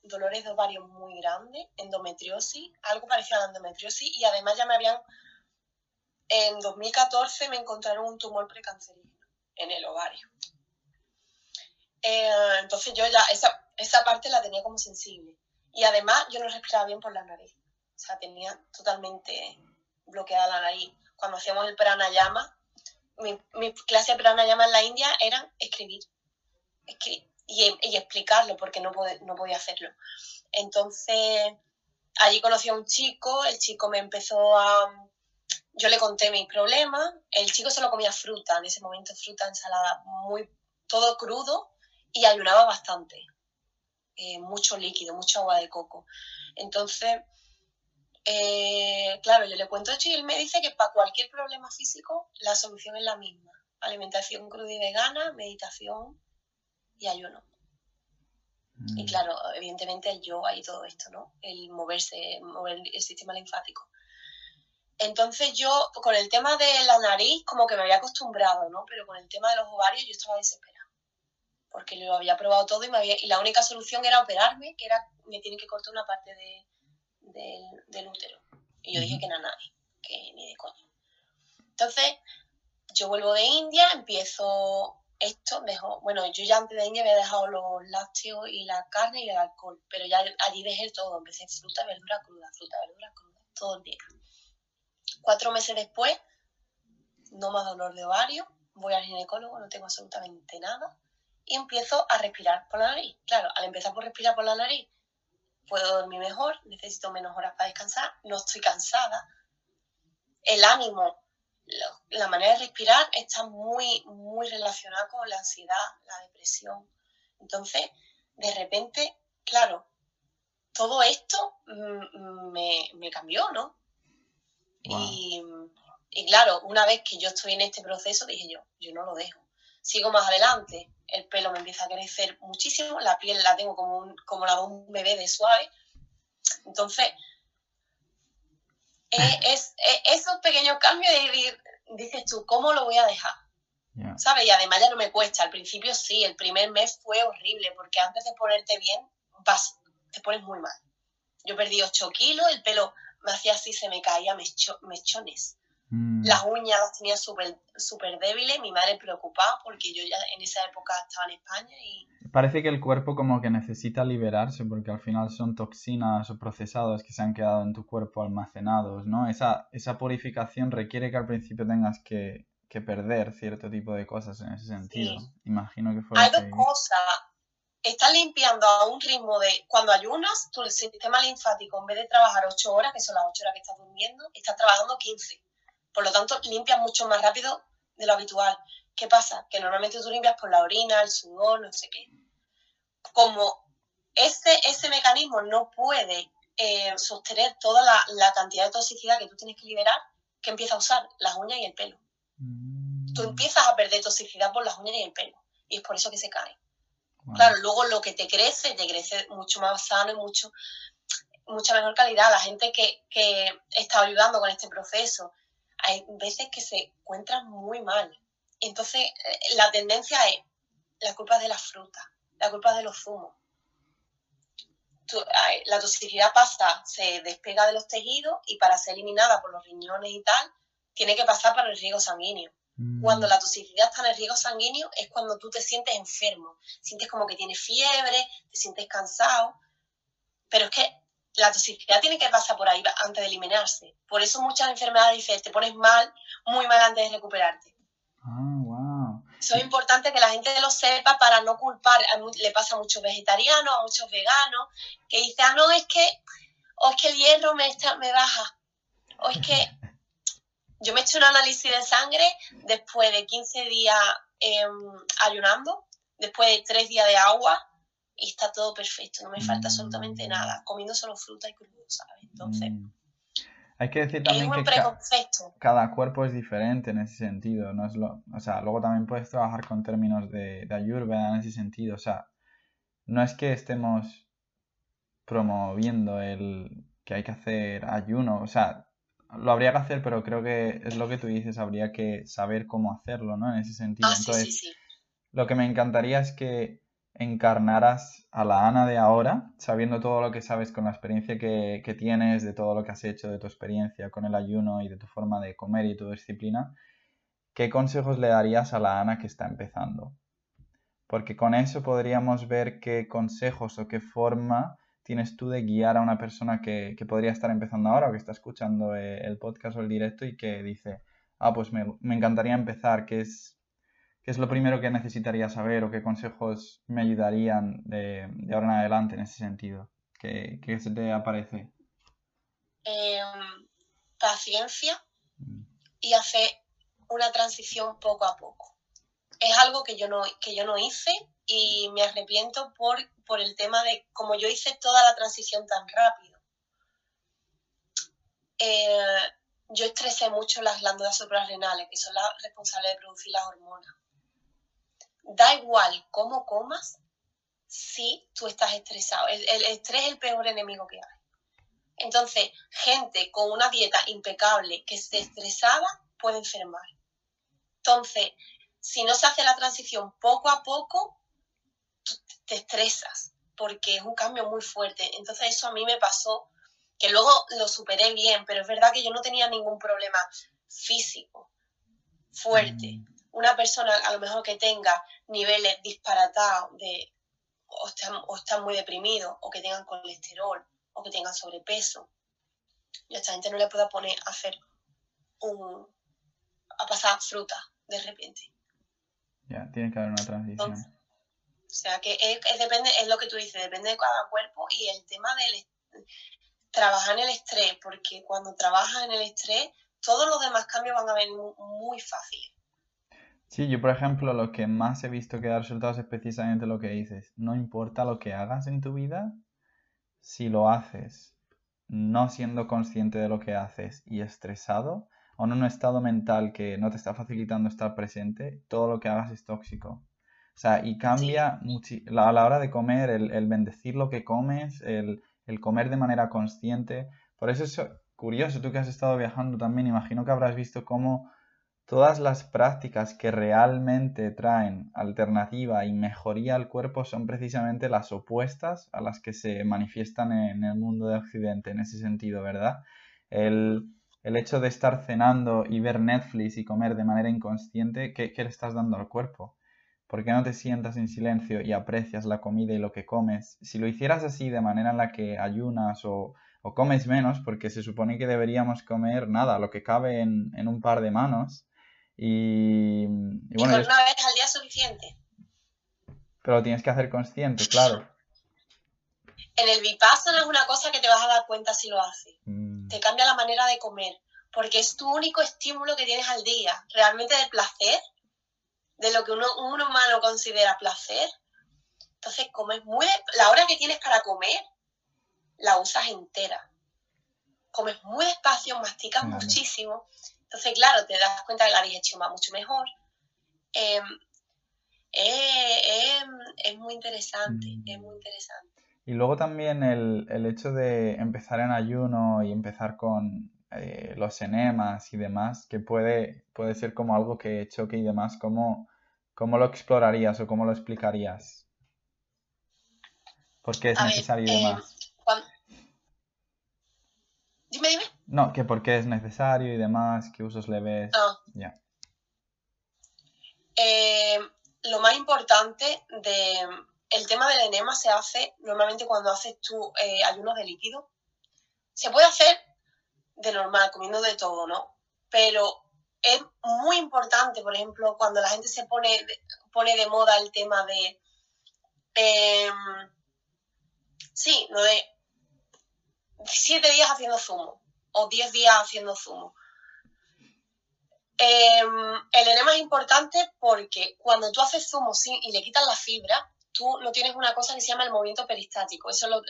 dolores de ovario muy grandes, endometriosis, algo parecido a la endometriosis y además ya me habían, en 2014 me encontraron un tumor precancerígeno en el ovario. Eh, entonces yo ya esa, esa parte la tenía como sensible. Y además yo no respiraba bien por la nariz. O sea, tenía totalmente bloqueada la nariz. Cuando hacíamos el pranayama, mi, mi clase de pranayama en la India era escribir. y, y, explicarlo porque no, no podía hacerlo. Entonces, allí conocí a un chico, el chico me empezó a... Yo le conté mis problemas, el chico solo comía fruta, en ese momento fruta, ensalada, muy, todo crudo y ayunaba bastante. Eh, mucho líquido, mucha agua de coco. Entonces, eh, claro, yo le cuento esto y él me dice que para cualquier problema físico la solución es la misma. Alimentación cruda y vegana, meditación y ayuno. Y mm. claro, evidentemente el yoga y todo esto, ¿no? El moverse, mover el sistema linfático. Entonces yo, con el tema de la nariz, como que me había acostumbrado, ¿no? Pero con el tema de los ovarios yo estaba desesperada porque lo había probado todo y, me había, y la única solución era operarme, que era, me tienen que cortar una parte de, del útero. Y yo dije que no nadie, que ni de coño. Entonces, yo vuelvo de India, empiezo esto, dejo, bueno, yo ya antes de India había dejado los lácteos y la carne y el alcohol, pero ya allí dejé todo, empecé fruta, verdura cruda, fruta, verdura cruda, todo el día. Cuatro meses después, no más dolor de ovario, voy al ginecólogo, no tengo absolutamente nada y empiezo a respirar por la nariz. Claro, al empezar por respirar por la nariz, puedo dormir mejor, necesito menos horas para descansar, no estoy cansada. El ánimo, la manera de respirar está muy, muy relacionada con la ansiedad, la depresión. Entonces, de repente, claro, todo esto mm, me, me cambió, ¿no? Y, y claro, una vez que yo estoy en este proceso, dije yo, yo no lo dejo. Sigo más adelante, el pelo me empieza a crecer muchísimo, la piel la tengo como, como la de un bebé de suave. Entonces, eh, es, eh, esos pequeños cambios de, dices tú, ¿cómo lo voy a dejar? ¿Sabes? Y además ya no me cuesta. Al principio sí, el primer mes fue horrible porque antes de ponerte bien, vas, te pones muy mal. Yo perdí 8 kilos, el pelo me hacía así, se me caía mechones. Mm. Las uñas las tenía súper super débiles, mi madre preocupada porque yo ya en esa época estaba en España y... Parece que el cuerpo como que necesita liberarse porque al final son toxinas o procesados que se han quedado en tu cuerpo almacenados, ¿no? Esa, esa purificación requiere que al principio tengas que, que perder cierto tipo de cosas en ese sentido. Imagino que fue... Hay dos cosas. Estás limpiando a un ritmo de... Cuando ayunas, tu sistema linfático, en vez de trabajar 8 horas, que son las 8 horas que estás durmiendo, estás trabajando 15 por lo tanto, limpias mucho más rápido de lo habitual. ¿Qué pasa? Que normalmente tú limpias por la orina, el sudor, no sé qué. Como ese, ese mecanismo no puede eh, sostener toda la, cantidad de toxicidad que tú tienes que liberar, ¿qué empieza a usar? Las uñas y el pelo. Tú mm. empiezas a perder toxicidad por las uñas y el pelo. Y es por eso que se cae. Claro, luego lo que te crece, te crece mucho más sano y mucho, mucha mejor calidad. La gente que, que está ayudando con este proceso, hay veces que se encuentran muy mal. Entonces, eh, la tendencia es la culpa de la fruta, la culpa de los zumos. la toxicidad pasa, se despega de los tejidos y para ser eliminada por los riñones y tal, tiene que pasar por el riego sanguíneo. Mm. Cuando la toxicidad está en el riego sanguíneo es cuando tú te sientes enfermo, sientes como que tienes fiebre, te sientes cansado, pero es que la toxicidad tiene que pasar por ahí antes de eliminarse. Por eso muchas enfermedades dicen, te pones mal, muy mal antes de recuperarte. Ah, wow. Eso es importante que la gente lo sepa para no culpar. Le pasa a muchos vegetarianos, a muchos veganos, que dicen, ah, no, es que, o es que el hierro me, me baja, o es que yo me he hecho un análisis de sangre después de 15 días em, ayunando, después de 3 días de agua, y está todo perfecto, no me falta absolutamente mm. nada, comiendo solo fruta y crudo, ¿sabes? Entonces... Mm. Hay que decir también que cada cuerpo es diferente en ese sentido, no es lo, o sea, luego también puedes trabajar con términos de, de ayurveda en ese sentido, o sea, no es que estemos promoviendo el que hay que hacer ayuno, o sea, lo habría que hacer, pero creo que es lo que tú dices, habría que saber cómo hacerlo, ¿no? En ese sentido. Ah, Entonces, sí, sí, sí lo que me encantaría es que encarnaras a la Ana de ahora, sabiendo todo lo que sabes con la experiencia que, tienes, de todo lo que has hecho, de tu experiencia con el ayuno y de tu forma de comer y tu disciplina, ¿qué consejos le darías a la Ana que está empezando? Porque con eso podríamos ver qué consejos o qué forma tienes tú de guiar a una persona que, podría estar empezando ahora o que está escuchando eh, el podcast o el directo y que dice, ah, pues me, me encantaría empezar, ¿qué es, ¿qué es lo primero que necesitaría saber o qué consejos me ayudarían de, de ahora en adelante en ese sentido? ¿Qué, qué se te aparece? Em, paciencia mm. y hacer una transición poco a poco. Es algo que yo no, que yo no hice y me arrepiento por, por el tema de como yo hice toda la transición tan rápido. Eh, yo estresé mucho las glándulas suprarrenales, que son las responsables de producir las hormonas. Da igual cómo comas si tú estás estresado. El, el estrés es el peor enemigo que hay. Entonces, gente con una dieta impecable que se estresaba puede enfermar. Entonces, si no se hace la transición poco a poco, te estresas porque es un cambio muy fuerte. Entonces eso a mí me pasó, que luego lo superé bien, pero es verdad que yo no tenía ningún problema físico fuerte. Mm. Una persona a lo mejor que tenga niveles disparatados de o están, muy deprimidos, o que tengan colesterol, o que tengan sobrepeso. Y a esta gente no le puedo poner a hacer un a pasar fruta de repente. Ya, tiene que haber una transición. o sea, que es, depende, es lo que tú dices, depende de cada cuerpo y el tema del trabajar en el estrés, porque cuando trabajas en el estrés, todos los demás cambios van a venir muy, fáciles. Sí, yo por ejemplo lo que más he visto que da resultados es precisamente lo que dices. No importa lo que hagas en tu vida, si lo haces no siendo consciente de lo que haces y estresado, o en un estado mental que no te está facilitando estar presente, todo lo que hagas es tóxico. O sea, y cambia a la hora de comer, el, bendecir lo que comes, el, comer de manera consciente. Por eso es curioso, tú que has estado viajando también, imagino que habrás visto cómo todas las prácticas que realmente traen alternativa y mejoría al cuerpo son precisamente las opuestas a las que se manifiestan en el mundo de Occidente, en ese sentido, ¿verdad? El, el hecho de estar cenando y ver Netflix y comer de manera inconsciente, ¿qué, le estás dando al cuerpo? ¿Por qué no te sientas en silencio y aprecias la comida y lo que comes? Si lo hicieras así de manera en la que ayunas o, comes menos, porque se supone que deberíamos comer nada, lo que cabe en, un par de manos. Y, bueno, una vez al día suficiente. Pero lo tienes que hacer consciente, claro. En el Vipassana es una cosa que te vas a dar cuenta si lo haces. Mm. Te cambia la manera de comer, porque es tu único estímulo que tienes al día, realmente de placer, de lo que uno, un humano considera placer. Entonces comes muy... La hora que tienes para comer, la usas entera. Comes muy despacio, masticas muchísimo. Entonces, claro, te das cuenta que la digestión va mucho mejor. Em, es muy interesante, es muy interesante. Y luego también el, hecho de empezar en ayuno y empezar con eh, los enemas y demás, que puede, puede ser como algo que choque y demás, ¿cómo, cómo lo explorarías o cómo lo explicarías? ¿Por qué es necesario y eh, demás? Dime, dime. No, que por qué es necesario y demás, qué usos le ves. Ah. Ya. Eh, lo más importante de, el tema del enema se hace normalmente cuando haces tu eh, ayunos de líquido. Se puede hacer de normal, comiendo de todo, ¿no? Pero es muy importante, por ejemplo, cuando la gente se pone, pone de moda el tema de... Em, sí, lo de siete días haciendo zumo o diez días haciendo zumo. Em, el enema es importante porque cuando tú haces zumo y le quitas la fibra, tú no tienes una cosa que se llama el movimiento peristático. Eso es lo,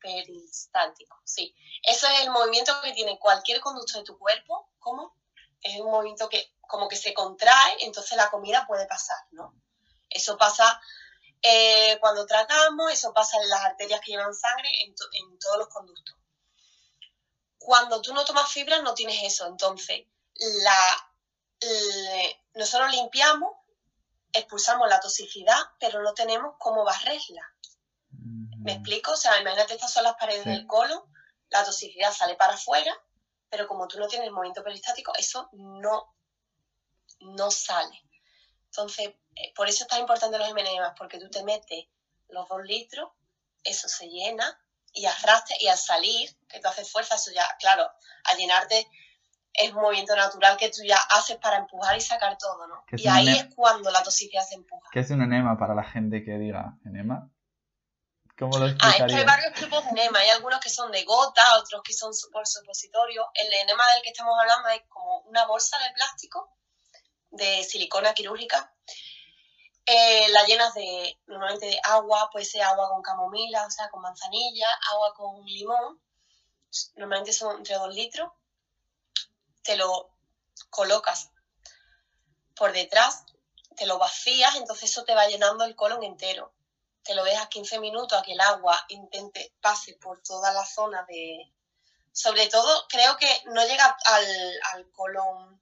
peristático, sí. Eso es el movimiento que tiene cualquier conducto de tu cuerpo. ¿Cómo? Es un movimiento que como que se contrae, entonces la comida puede pasar, ¿no? Eso pasa eh, cuando tratamos, eso pasa en las arterias que llevan sangre, en, todos los conductos. Cuando tú no tomas fibra, no tienes eso. Entonces, la, nosotros limpiamos expulsamos la toxicidad, pero no tenemos cómo barrerla. ¿Me explico? O sea, imagínate, estas son las paredes del colon, la toxicidad sale para afuera, pero como tú no tienes movimiento peristático, eso no, no sale. Entonces, eh, por eso es tan importante los MNEMAs, porque tú te metes los dos litros, eso se llena y arrastra y al salir, que tú haces fuerza, eso ya, claro, al llenarte es un movimiento natural que tú ya haces para empujar y sacar todo, ¿no? Y ahí es cuando la toxicidad se empuja. ¿Qué es un enema para la gente que diga enema? ¿Cómo lo? Ah, es que hay varios tipos de enema. Hay algunos que son de gota, otros que son por supositorio. El enema del que estamos hablando es como una bolsa de plástico de silicona quirúrgica. Eh, la llenas de, normalmente de agua, puede ser agua con camomila, o sea, con manzanilla, agua con limón. Normalmente son entre dos litros te lo colocas por detrás, te lo vacías, entonces eso te va llenando el colon entero. Te lo dejas 15 minutos a que el agua intente pase por toda la zona de... Sobre todo, creo que no llega al, al colon,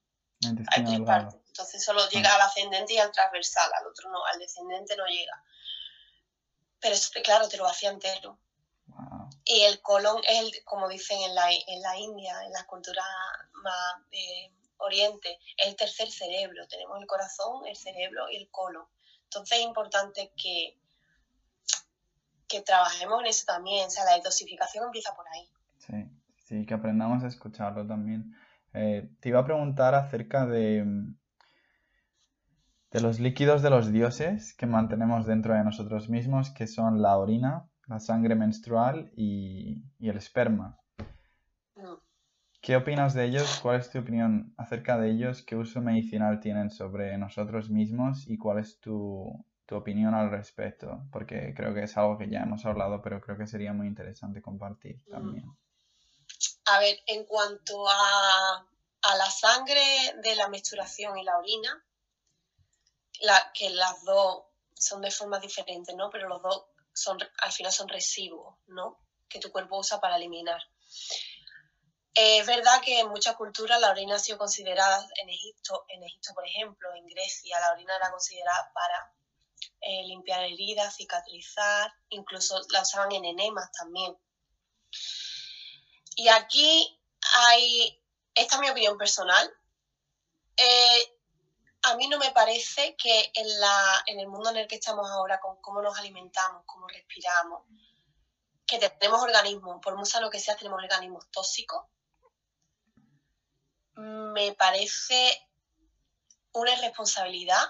Entonces solo ah. llega al ascendente y al transversal, al otro no, al descendente no llega. Pero eso, claro, te lo vacía entero. Y el colon es, el, como dicen en la, en la India, en las culturas más de Oriente, es el tercer cerebro. Tenemos el corazón, el cerebro y el colon. Entonces es importante que, que trabajemos en eso también. O sea, la detoxificación empieza por ahí. Sí, sí, que aprendamos a escucharlo también. Eh, te iba a preguntar acerca de, de los líquidos de los dioses que mantenemos dentro de nosotros mismos, que son la orina, la sangre menstrual y, el esperma. ¿Qué opinas de ellos? ¿Cuál es tu opinión acerca de ellos? ¿Qué uso medicinal tienen sobre nosotros mismos? ¿Y cuál es tu, opinión al respecto? Porque creo que es algo que ya hemos hablado, pero creo que sería muy interesante compartir mm. también. A ver, en cuanto a, la sangre de la menstruación y la orina, que las dos son de formas diferentes, ¿no? Pero los dos son, al final son residuos, ¿no? Que tu cuerpo usa para eliminar. es verdad que en muchas culturas la orina ha sido considerada, en Egipto, en Egipto por ejemplo, en Grecia, la orina era considerada para eh, limpiar heridas, cicatrizar, incluso la usaban en enemas también. Y aquí hay, esta es mi opinión personal, eh, a mí no me parece que en, la, en el mundo en el que estamos ahora, con cómo nos alimentamos, cómo respiramos, que tenemos organismos, por muy sano que sea, tenemos organismos tóxicos, me parece una irresponsabilidad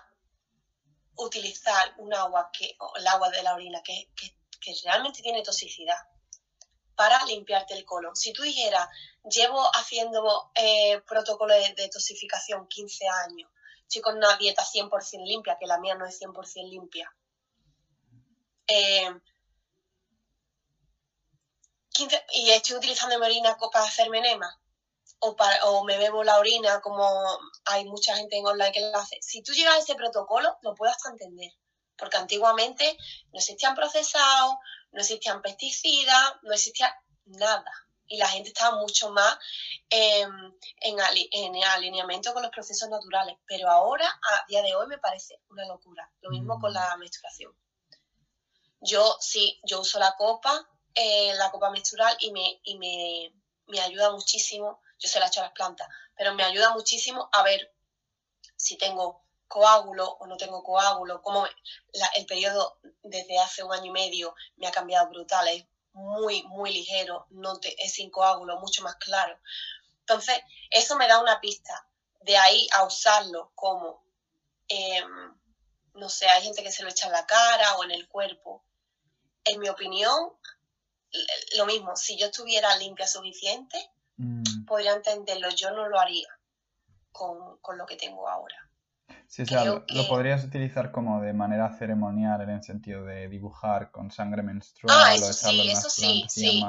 utilizar un agua que, el agua de la orina que, realmente tiene toxicidad para limpiarte el colon. Si tú dijeras, llevo haciendo eh, protocolo de, de, toxificación 15 años, estoy con una dieta 100% limpia, que la mía no es 100% limpia. Eh, y estoy utilizando mi orina para hacerme enema. O, para, o me bebo la orina como hay mucha gente en online que lo hace. Si tú llegas a ese protocolo, lo puedo hasta entender. Porque antiguamente no existían procesados, no existían pesticidas, no existía nada y la gente estaba mucho más em, en, en, alineamiento con los procesos naturales. Pero ahora, a día de hoy, me parece una locura. Lo mismo con la mm. menstruación. Yo sí, yo uso la copa, eh, la copa menstrual y, me, y me, me ayuda muchísimo. Yo se la echo a las plantas, pero me ayuda muchísimo a ver si tengo coágulo o no tengo coágulo, como el periodo desde hace un año y medio me ha cambiado brutal, muy, muy ligero, no es sin coágulo, mucho más claro. Entonces, eso me da una pista. De ahí a usarlo como, em, no sé, hay gente que se lo echa en la cara o en el cuerpo. En mi opinión, lo mismo, si yo estuviera limpia suficiente, mm. podría entenderlo. Yo no lo haría con, con lo que tengo ahora. Sí, o sea, lo, podrías utilizar como de manera ceremonial en el sentido de dibujar con sangre menstrual ah, eso sí, eso sí, sí.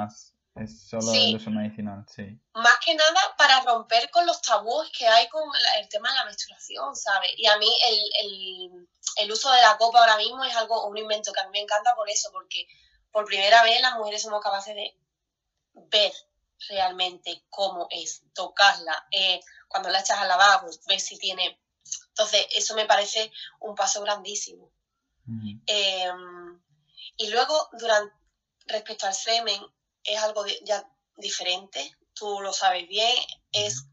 Es solo el uso medicinal, sí. Más que nada para romper con los tabúes que hay con el tema de la menstruación, ¿sabes? Y a mí el, el, el, uso de la copa ahora mismo es algo, un invento que a mí me encanta por eso, porque por primera vez las mujeres somos capaces de ver realmente cómo es, tocarla. Eh, cuando la echas al lavabo, ver si tiene Entonces, eso me parece un paso grandísimo. Em, y luego, durante, respecto al semen, es algo ya diferente, tú lo sabes bien, es,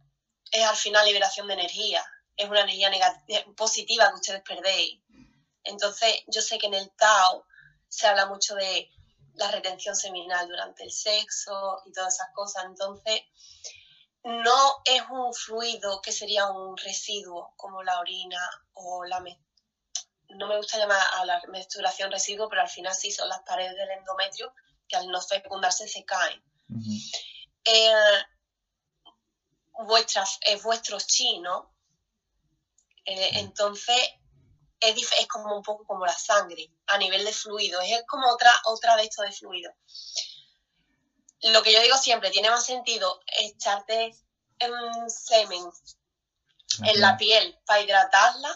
es al final liberación de energía, es una energía positiva que ustedes perdéis. Entonces, yo sé que en el Tao se habla mucho de la retención seminal durante el sexo y todas esas cosas. Entonces, no es un fluido que sería un residuo como la orina o la no me gusta llamar a la menstruación residuo, pero al final sí son las paredes del endometrio que al no fecundarse se caen. Eh, es vuestro chi, ¿no? Eh, entonces es, como un poco como la sangre a nivel de fluido, es como otra, otra de estos de fluido. Lo que yo digo siempre, tiene más sentido echarte en semen en la piel para hidratarla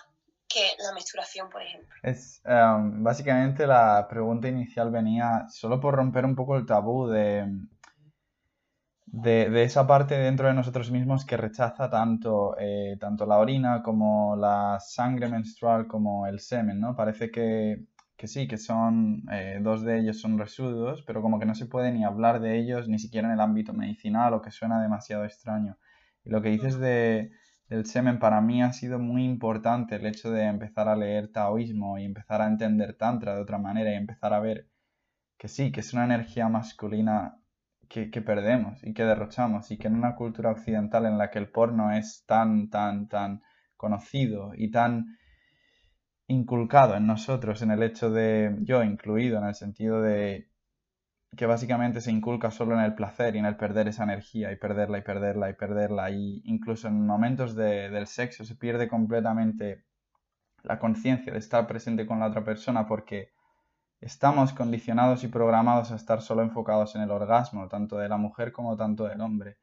que la menstruación, por ejemplo. Es, em, básicamente la pregunta inicial venía solo por romper un poco el tabú de de, esa parte dentro de nosotros mismos que rechaza tanto, eh, tanto la orina como la sangre menstrual como el semen, ¿no? Parece que, sí, que son, eh, dos de ellos son residuos, pero como que no se puede ni hablar de ellos ni siquiera en el ámbito medicinal o que suena demasiado extraño. Y lo que dices de, del semen para mí ha sido muy importante el hecho de empezar a leer taoísmo y empezar a entender tantra de otra manera y empezar a ver que sí, que es una energía masculina que, perdemos y que derrochamos y que en una cultura occidental en la que el porno es tan, tan, tan conocido y tan inculcado en nosotros en el hecho de, yo incluido, en el sentido de que básicamente se inculca solo en el placer y en el perder esa energía y perderla y perderla y perderla y incluso en momentos del sexo se pierde completamente la conciencia de estar presente con la otra persona porque Estamos condicionados y programados a estar solo enfocados en el orgasmo, tanto de la mujer como tanto del hombre.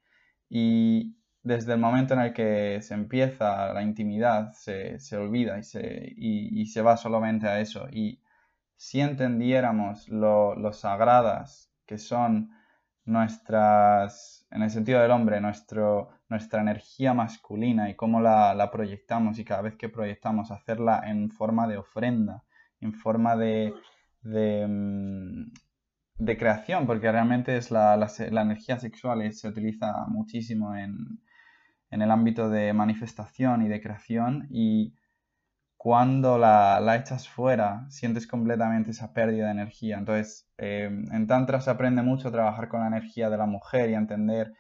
Y desde el momento en el que se empieza la intimidad, se, olvida y se, y, se, va solamente a eso. Y si entendiéramos lo, sagradas que son nuestras, en el sentido del hombre, nuestro, nuestra energía masculina y cómo la, la, proyectamos y cada vez que proyectamos hacerla en forma de ofrenda, en forma de, Mm, de, creación, porque realmente es la, energía sexual se utiliza muchísimo en, el ámbito de manifestación y de creación y cuando la, echas fuera sientes completamente esa pérdida de energía. Entonces, eh, en Tantra se aprende mucho a trabajar con la energía de la mujer y a entender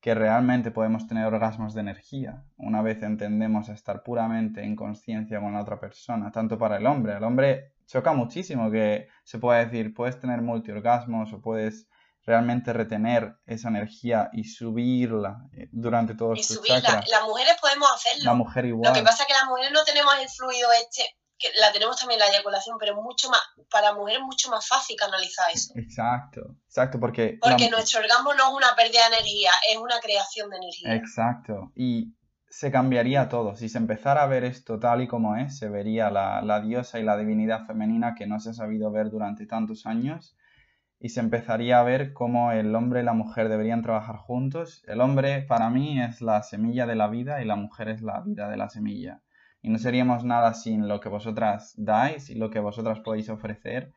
que realmente podemos tener orgasmos de energía una vez entendemos a estar puramente en conciencia con la otra persona, tanto para el hombre. El hombre choca muchísimo que se pueda decir, puedes tener multiorgasmos o puedes realmente retener esa energía y subirla eh, durante todo y subirla. Las mujeres podemos hacerlo. La mujer igual. Lo que pasa es que las mujeres no tenemos el fluido este, que la tenemos también la eyaculación, pero mucho más, para mujeres es mucho más fácil canalizar eso. Exacto, exacto, porque... Porque nuestro orgasmo no es una pérdida de energía, es una creación de energía. Exacto, y se cambiaría todo. Si se empezara a ver esto tal y como es, se vería la, diosa y la divinidad femenina que no se ha sabido ver durante tantos años y se empezaría a ver cómo el hombre y la mujer deberían trabajar juntos. El hombre para mí es la semilla de la vida y la mujer es la vida de la semilla. Y no seríamos nada sin lo que vosotras dais y lo que vosotras podéis ofrecer.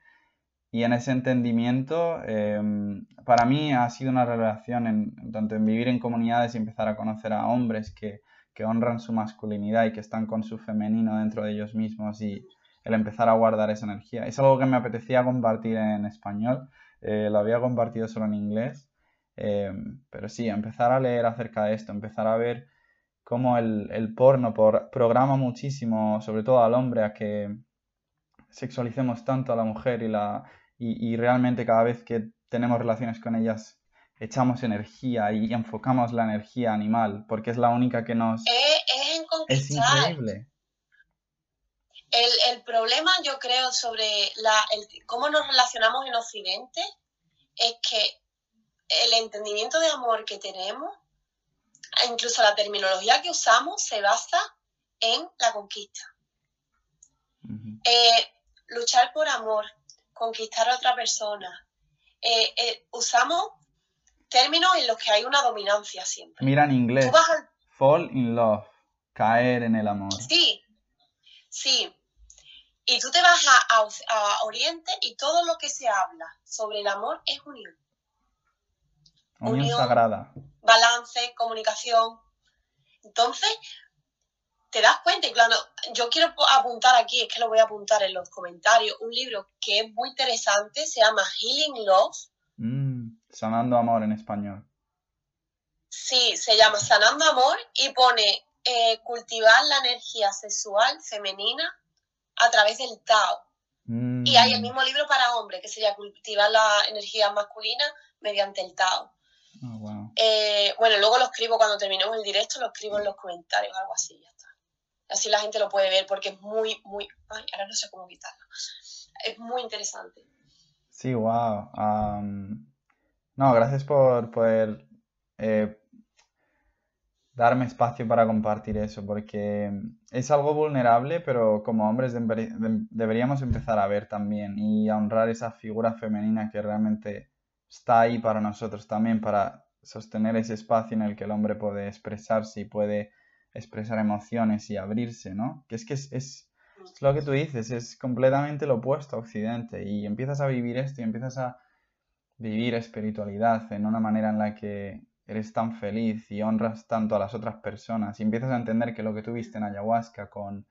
Y en ese entendimiento, em, para mí ha sido una revelación en, tanto vivir en comunidades y empezar a conocer a hombres que que honran su masculinidad y que están con su femenino dentro de ellos mismos y el empezar a guardar esa energía. Es algo que me apetecía compartir en español, eh, lo había compartido solo en inglés, eh, pero sí, empezar a leer acerca de esto, empezar a ver cómo el, porno por, programa muchísimo, sobre todo al hombre, a que sexualicemos tanto a la mujer y, la, y realmente cada vez que tenemos relaciones con ellas echamos energía y enfocamos la energía animal, porque es la única que nos... Es, es increíble. El, problema, yo creo, sobre la, cómo nos relacionamos en Occidente es que el entendimiento de amor que tenemos, incluso la terminología que usamos, se basa en la conquista. Eh, luchar por amor, conquistar a otra persona. Eh, eh, usamos términos en los que hay una dominancia siempre. Mira en inglés. Fall in love, caer en el amor. Sí, Sí. Y tú te vas a, a, Oriente y todo lo que se habla sobre el amor es unión. Unión, sagrada. Balance, comunicación. Entonces, te das cuenta, y claro, yo quiero apuntar aquí, es que lo voy a apuntar en los comentarios, un libro que es muy interesante, se llama Healing Love. Mm, sanando amor en español. Sí, se llama Sanando Amor y pone eh, cultivar la energía sexual femenina a través del Tao. Y hay el mm. mismo libro para hombres, que sería cultivar la energía masculina mediante el Tao. Oh, eh, bueno, luego lo escribo cuando terminemos el directo, lo escribo en los comentarios, algo así, ya está. Así la gente lo puede ver porque es muy, muy... Ay, ahora no sé cómo quitarlo. Es muy interesante. Sí, wow. no, gracias por poder eh, darme espacio para compartir eso, porque es algo vulnerable, pero como hombres deberíamos empezar a ver también y a honrar esa figura femenina que realmente está ahí para nosotros también, para sostener ese espacio en el que el hombre puede expresarse y puede expresar emociones y abrirse, ¿no? Que es que es, lo que tú dices, es completamente lo opuesto a Occidente y empiezas a vivir esto y empiezas a vivir espiritualidad en una manera en la que eres tan feliz y honras tanto a las otras personas y empiezas a entender que lo que tuviste en ayahuasca con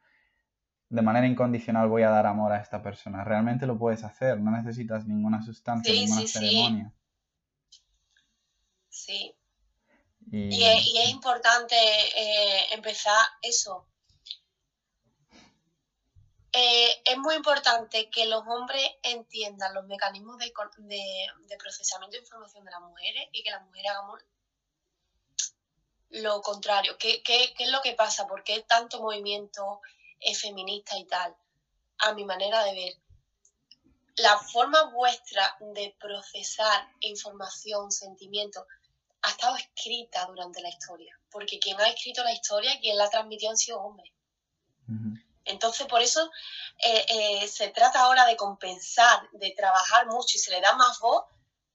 de manera incondicional voy a dar amor a esta persona, realmente lo puedes hacer, no necesitas ninguna sustancia, ninguna ceremonia. Sí, y, es, importante eh, empezar eso. Eh, es muy importante que los hombres entiendan los mecanismos de, procesamiento de información de las mujeres y que las mujeres hagamos lo contrario. ¿Qué, es lo que pasa? ¿Por qué tanto movimiento feminista y tal? A mi manera de ver, la forma vuestra de procesar información, sentimientos, ha estado escrita durante la historia, porque quien ha escrito la historia, quien la transmitió han sido hombres. Entonces, por eso eh, eh, se trata ahora de compensar, de trabajar mucho y se le da más voz,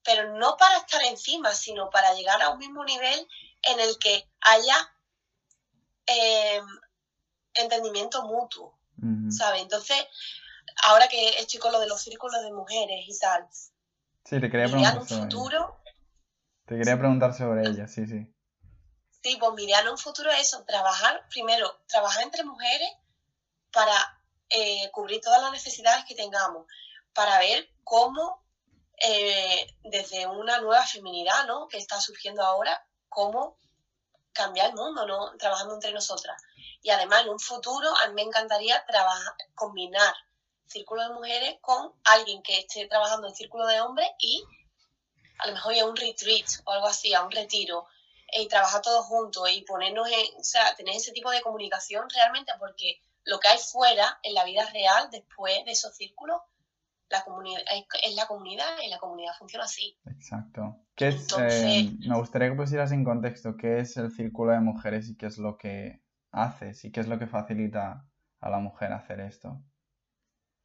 pero no para estar encima, sino para llegar a un mismo nivel en el que haya em, entendimiento mutuo, ¿sabes? Entonces, ahora que estoy con lo de los círculos de mujeres y tal, sí, te quería un futuro te quería preguntar sobre ella, sí, sí. Sí, pues mi idea en un futuro es eso, trabajar, primero, trabajar entre mujeres para eh, cubrir todas las necesidades que tengamos, para ver cómo eh, desde una nueva feminidad, ¿no? Que está surgiendo ahora, cómo cambiar el mundo, ¿no? Trabajando entre nosotras. Y además, en un futuro, a mí me encantaría trabajar, combinar círculo de mujeres con alguien que esté trabajando en círculo de hombres y a lo mejor a un retreat o algo así, a un retiro, y trabajar todos juntos y ponernos en, o sea, tener ese tipo de comunicación realmente porque lo que hay fuera, en la vida real, después de esos círculos, la comunidad es la comunidad y la comunidad funciona así. Exacto. ¿Qué es, eh, me gustaría que pusieras en contexto qué es el círculo de mujeres y qué es lo que haces y qué es lo que facilita a la mujer hacer esto.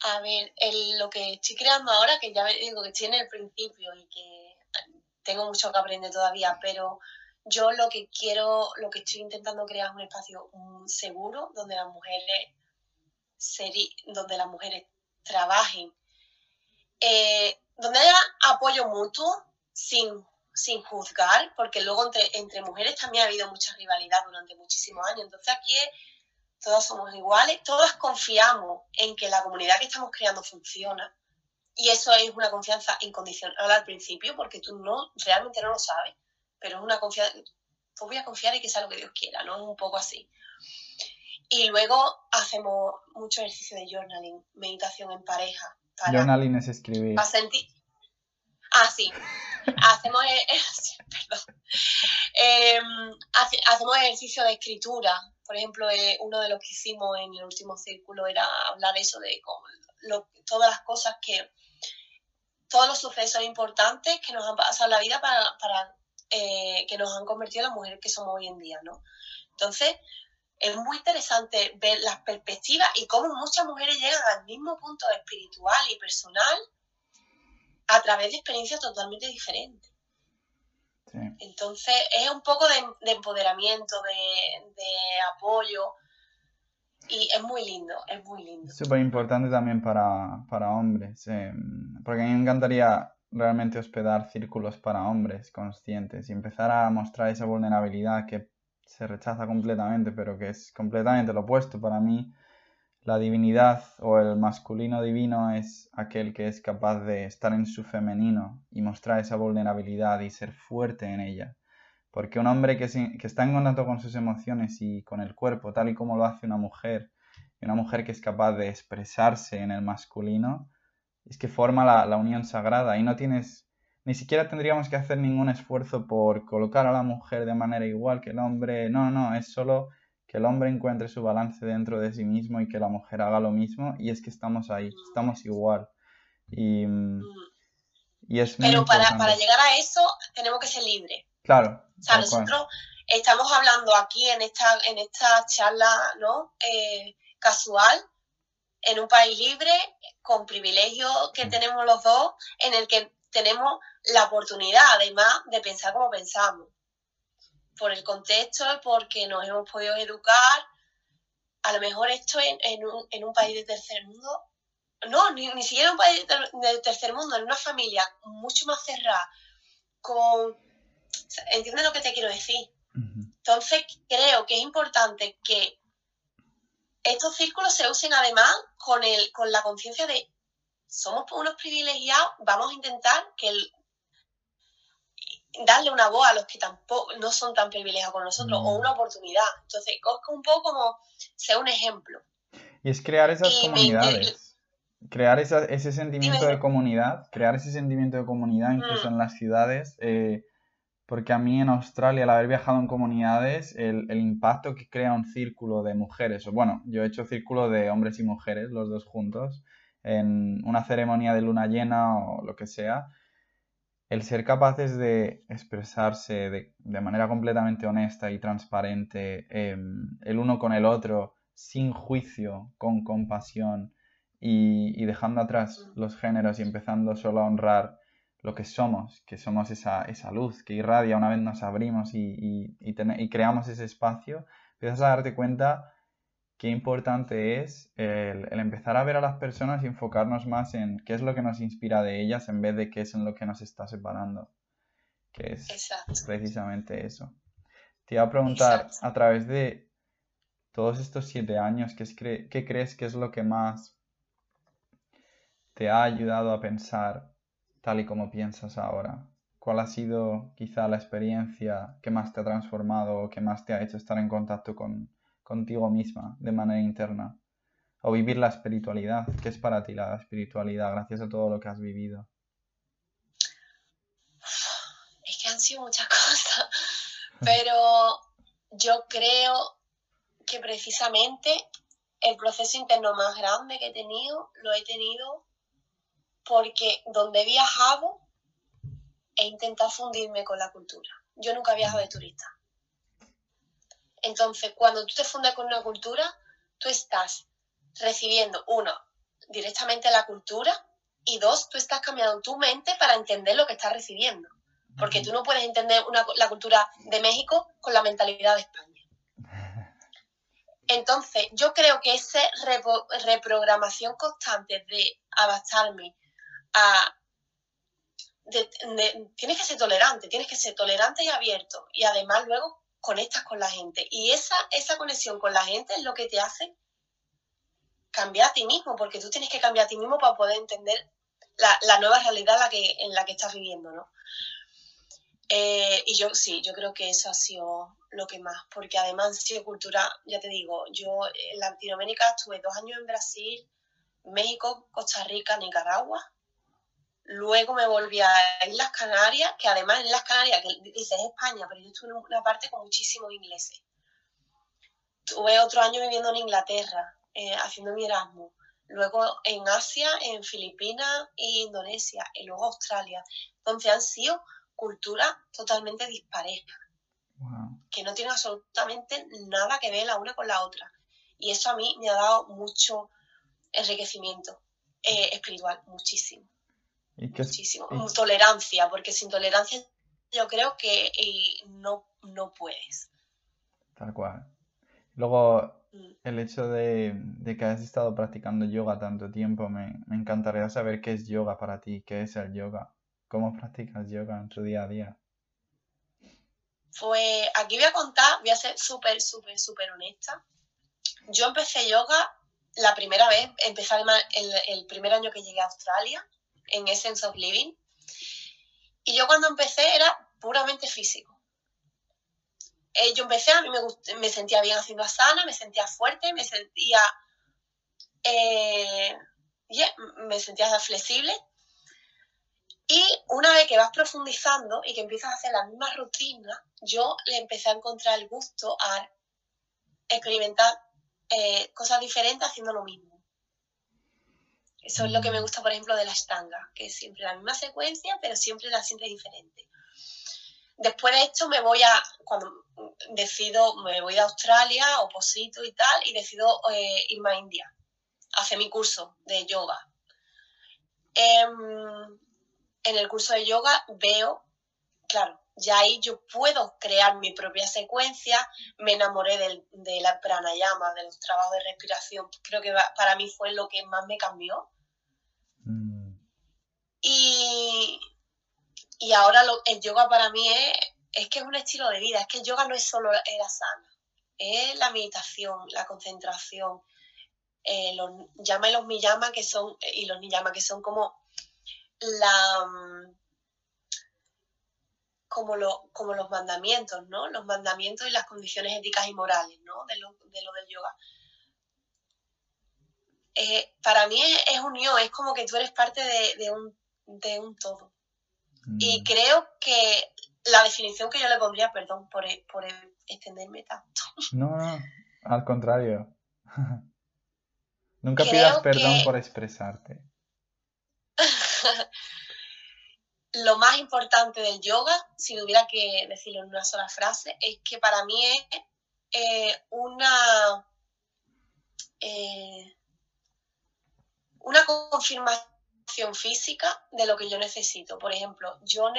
A ver, lo que estoy creando ahora, que ya digo que tiene el principio y que tengo mucho que aprender todavía, pero yo lo que quiero, lo que estoy intentando crear es un espacio seguro donde las mujeres donde las mujeres trabajen, eh, donde haya apoyo mutuo sin, sin juzgar, porque luego entre, entre mujeres también ha habido mucha rivalidad durante muchísimos años. Entonces aquí todas somos iguales, todas confiamos en que la comunidad que estamos creando funciona y eso es una confianza incondicional al principio, porque tú no realmente no lo sabes, pero es una confianza, pues voy a confiar en que sea lo que Dios quiera, ¿no? Es un poco así. Y luego hacemos mucho ejercicio de journaling, meditación en pareja. journaling es escribir. Para sentir... Ah, sí. hacemos, e-, perdón. Em, hacemos ejercicio de escritura. Por ejemplo, eh, uno de los que hicimos en el último círculo era hablar eso de todas las cosas que todos los sucesos importantes que nos han pasado en la vida para, eh, que nos han convertido en las mujeres que somos hoy en día, ¿no? Entonces, es muy interesante ver las perspectivas y cómo muchas mujeres llegan al mismo punto espiritual y personal a través de experiencias totalmente diferentes. Entonces, es un poco de, empoderamiento, de, apoyo. Y es muy lindo, es muy lindo. Súper importante también para, para hombres, eh, porque a mí me encantaría realmente hospedar círculos para hombres conscientes y empezar a mostrar esa vulnerabilidad que se rechaza completamente, pero que es completamente lo opuesto. Para mí, la divinidad o el masculino divino es aquel que es capaz de estar en su femenino y mostrar esa vulnerabilidad y ser fuerte en ella. Porque un hombre que, está en contacto con sus emociones y con el cuerpo, tal y como lo hace una mujer, y una mujer que es capaz de expresarse en el masculino, es que forma la, la unión sagrada y no tienes, ni siquiera tendríamos que hacer ningún esfuerzo por colocar a la mujer de manera igual que el hombre, no, no, es solo que el hombre encuentre su balance dentro de sí mismo y que la mujer haga lo mismo y es que estamos ahí, estamos igual. Y, y es Pero para, para, llegar a eso tenemos que ser libres. Claro. O sea, nosotros estamos hablando aquí en esta, en esta charla ¿no? Eh, casual, en un país libre, con privilegios que mm. tenemos los dos, en el que tenemos la oportunidad además de pensar como pensamos por el contexto, porque nos hemos podido educar. A lo mejor esto en, un, en un, país de tercer mundo, no, ni, ni siquiera en un país de, tercer mundo, en una familia mucho más cerrada, con... ¿Entiendes lo que te quiero decir? Entonces creo que es importante que estos círculos se usen además con, el, con la conciencia de somos unos privilegiados, vamos a intentar que el, darle una voz a los que tampoco no son tan privilegiados con nosotros o mm. una oportunidad. Entonces, es un poco como ser un ejemplo. Y es crear esas comunidades. crear ese sentimiento de comunidad, crear ese sentimiento de comunidad incluso mm. en las ciudades. Eh, porque a mí en Australia, al haber viajado en comunidades, el, el, impacto que crea un círculo de mujeres, o bueno, yo he hecho círculo de hombres y mujeres, los dos juntos, en una ceremonia de luna llena o lo que sea, el ser capaces de expresarse de, manera completamente honesta y transparente em, el uno con el otro, sin juicio, con compasión y, dejando atrás los géneros y empezando solo a honrar lo que somos, que somos esa, esa luz que irradia una vez nos abrimos y, y creamos ese espacio, empiezas a darte cuenta qué importante es el, empezar a ver a las personas y enfocarnos más en qué es lo que nos inspira de ellas en vez de qué es en lo que nos está separando. Que es precisamente eso. Te iba a preguntar, a través de todos estos siete años, ¿qué, ¿qué crees que es lo que más te ha ayudado a pensar tal y como piensas ahora? ¿Cuál ha sido quizá la experiencia que más te ha transformado o que más te ha hecho estar en contacto con, contigo misma de manera interna. O vivir la espiritualidad. ¿Qué es para ti la espiritualidad gracias a todo lo que has vivido? Es que han sido muchas cosas, pero yo creo que precisamente el proceso interno más grande que he tenido lo he tenido porque donde he viajado he intentado fundirme con la cultura. Yo nunca he viajado de turista. Entonces, cuando tú te fundas con una cultura, tú estás recibiendo, uno, directamente la cultura y dos, tú estás cambiando tu mente para entender lo que estás recibiendo. Porque tú no puedes entender la cultura de México con la mentalidad de España. Entonces, yo creo que esa reprogramación constante de adaptarme a... tienes que ser tolerante, tienes que ser tolerante y abierto. Y además luego conectas con la gente. Y esa, esa conexión con la gente es lo que te hace cambiar a ti mismo, porque tú tienes que cambiar a ti mismo para poder entender la, nueva realidad la, que, en la que estás viviendo, ¿no? Eh, y yo sí, yo creo que eso ha sido lo que más, porque además si cultura, ya te digo, yo en Latinoamérica estuve dos años en Brasil, México, Costa Rica, Nicaragua, Luego me volví a Islas Canarias, que además en las Canarias, que dices España, pero yo estuve en una parte con muchísimos ingleses. Tuve otro año viviendo en Inglaterra, eh, haciendo mi Erasmus. Luego en Asia, en Filipinas e Indonesia, y luego Australia. Entonces han sido culturas totalmente disparejas, que no tienen absolutamente nada que ver la una con la otra. Y eso a mí me ha dado mucho enriquecimiento eh, espiritual, muchísimo. Muchísimo. Tolerancia, porque sin tolerancia yo creo que eh, no, no puedes. Tal cual. Luego, mm. el hecho de, que hayas estado practicando yoga tanto tiempo, me, me, encantaría saber qué es yoga para ti, qué es el yoga, cómo practicas yoga en tu día a día. Pues aquí voy a contar, voy a ser súper, súper, súper honesta. Yo empecé yoga la primera vez, empecé el, el primer año que llegué a Australia, en Essence of Living. Y yo cuando empecé era puramente físico. Eh, yo empecé, a mí me, me, sentía bien haciendo asana, me sentía fuerte, me sentía, eh, me sentía flexible. Y una vez que vas profundizando y que empiezas a hacer la misma rutina, yo le empecé a encontrar el gusto a experimentar eh, cosas diferentes haciendo lo mismo. Eso es lo que me gusta, por ejemplo, de la estanga, que es siempre la misma secuencia, pero siempre la siempre diferente. Después de esto me voy a, cuando decido, me voy a Australia, oposito y tal, y decido eh, irme a India, hacer mi curso de yoga. Em, en el curso de yoga veo, claro, ya ahí yo puedo crear mi propia secuencia, me enamoré de la pranayama, de los trabajos de respiración, creo que para mí fue lo que más me cambió. Mm. Y, y ahora el yoga para mí es, es que es un estilo de vida, es que el yoga no es solo el asana, es la meditación, la concentración, eh, los llama y los miyama que son, y los niyama que son como la mm, como, lo, como los mandamientos, ¿no? Los mandamientos y las condiciones éticas y morales, ¿no? De lo, de lo del yoga. Eh, para mí es, unión, es como que tú eres parte de, un, de un todo. Y mm. creo que la definición que yo le pondría, perdón por, por extenderme tanto. No, no, al contrario. Nunca pidas perdón por expresarte. Lo más importante del yoga, si tuviera que decirlo en una sola frase, es que para mí es eh, una, eh, una confirmación física de lo que yo necesito. Por ejemplo, yo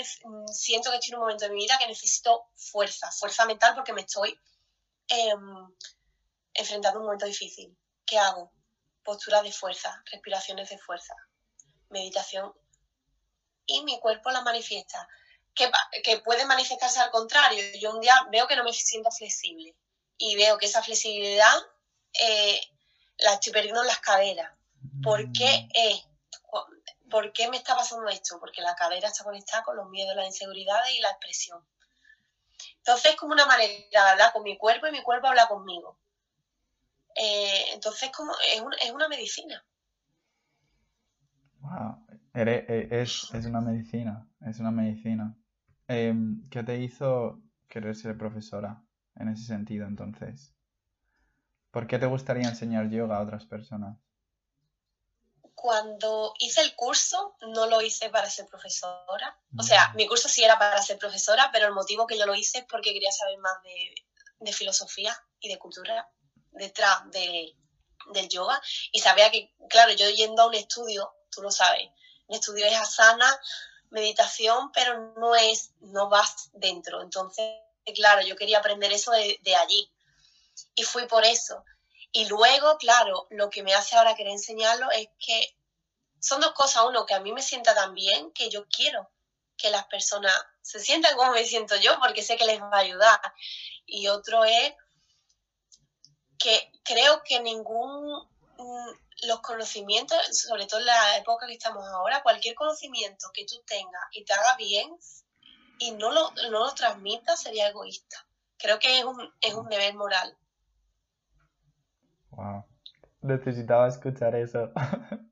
siento que estoy en un momento de mi vida que necesito fuerza, fuerza mental porque me estoy em, enfrentando un momento difícil. ¿Qué hago? Posturas de fuerza, respiraciones de fuerza, meditación y mi cuerpo la manifiesta. Que, que puede manifestarse al contrario. Yo un día veo que no me siento flexible y veo que esa flexibilidad eh, la estoy perdiendo en las caderas. ¿Por qué es? ¿por qué me está pasando esto? Porque la cadera está conectada con los miedos, las inseguridades y la expresión. Entonces es como una manera de hablar con mi cuerpo y mi cuerpo habla conmigo. Eh, entonces como, es, una medicina. E, es, una medicina, es una medicina. Em, ¿Qué te hizo querer ser profesora en ese sentido entonces? ¿Por qué te gustaría enseñar yoga a otras personas? cuando hice el curso no lo hice para ser profesora. O sea, mm. mi curso sí era para ser profesora, pero el motivo que yo lo hice es porque quería saber más de, filosofía y de cultura detrás de, del yoga. Y sabía que, claro, yo yendo a un estudio, tú lo sabes, estudio es asana, meditación, pero no es, no vas dentro. Entonces, claro, yo quería aprender eso de, de allí. Y fui por eso. Y luego, claro, lo que me hace ahora querer enseñarlo es que son dos cosas. Uno, que a mí me sienta tan bien que yo quiero que las personas se sientan como me siento yo porque sé que les va a ayudar. Y otro es que creo que ningún, los conocimientos, sobre todo en la época que estamos ahora, cualquier conocimiento que tú tengas y te haga bien y no lo, no lo transmitas sería egoísta. Creo que es un, es un deber moral. Wow. Necesitaba escuchar eso.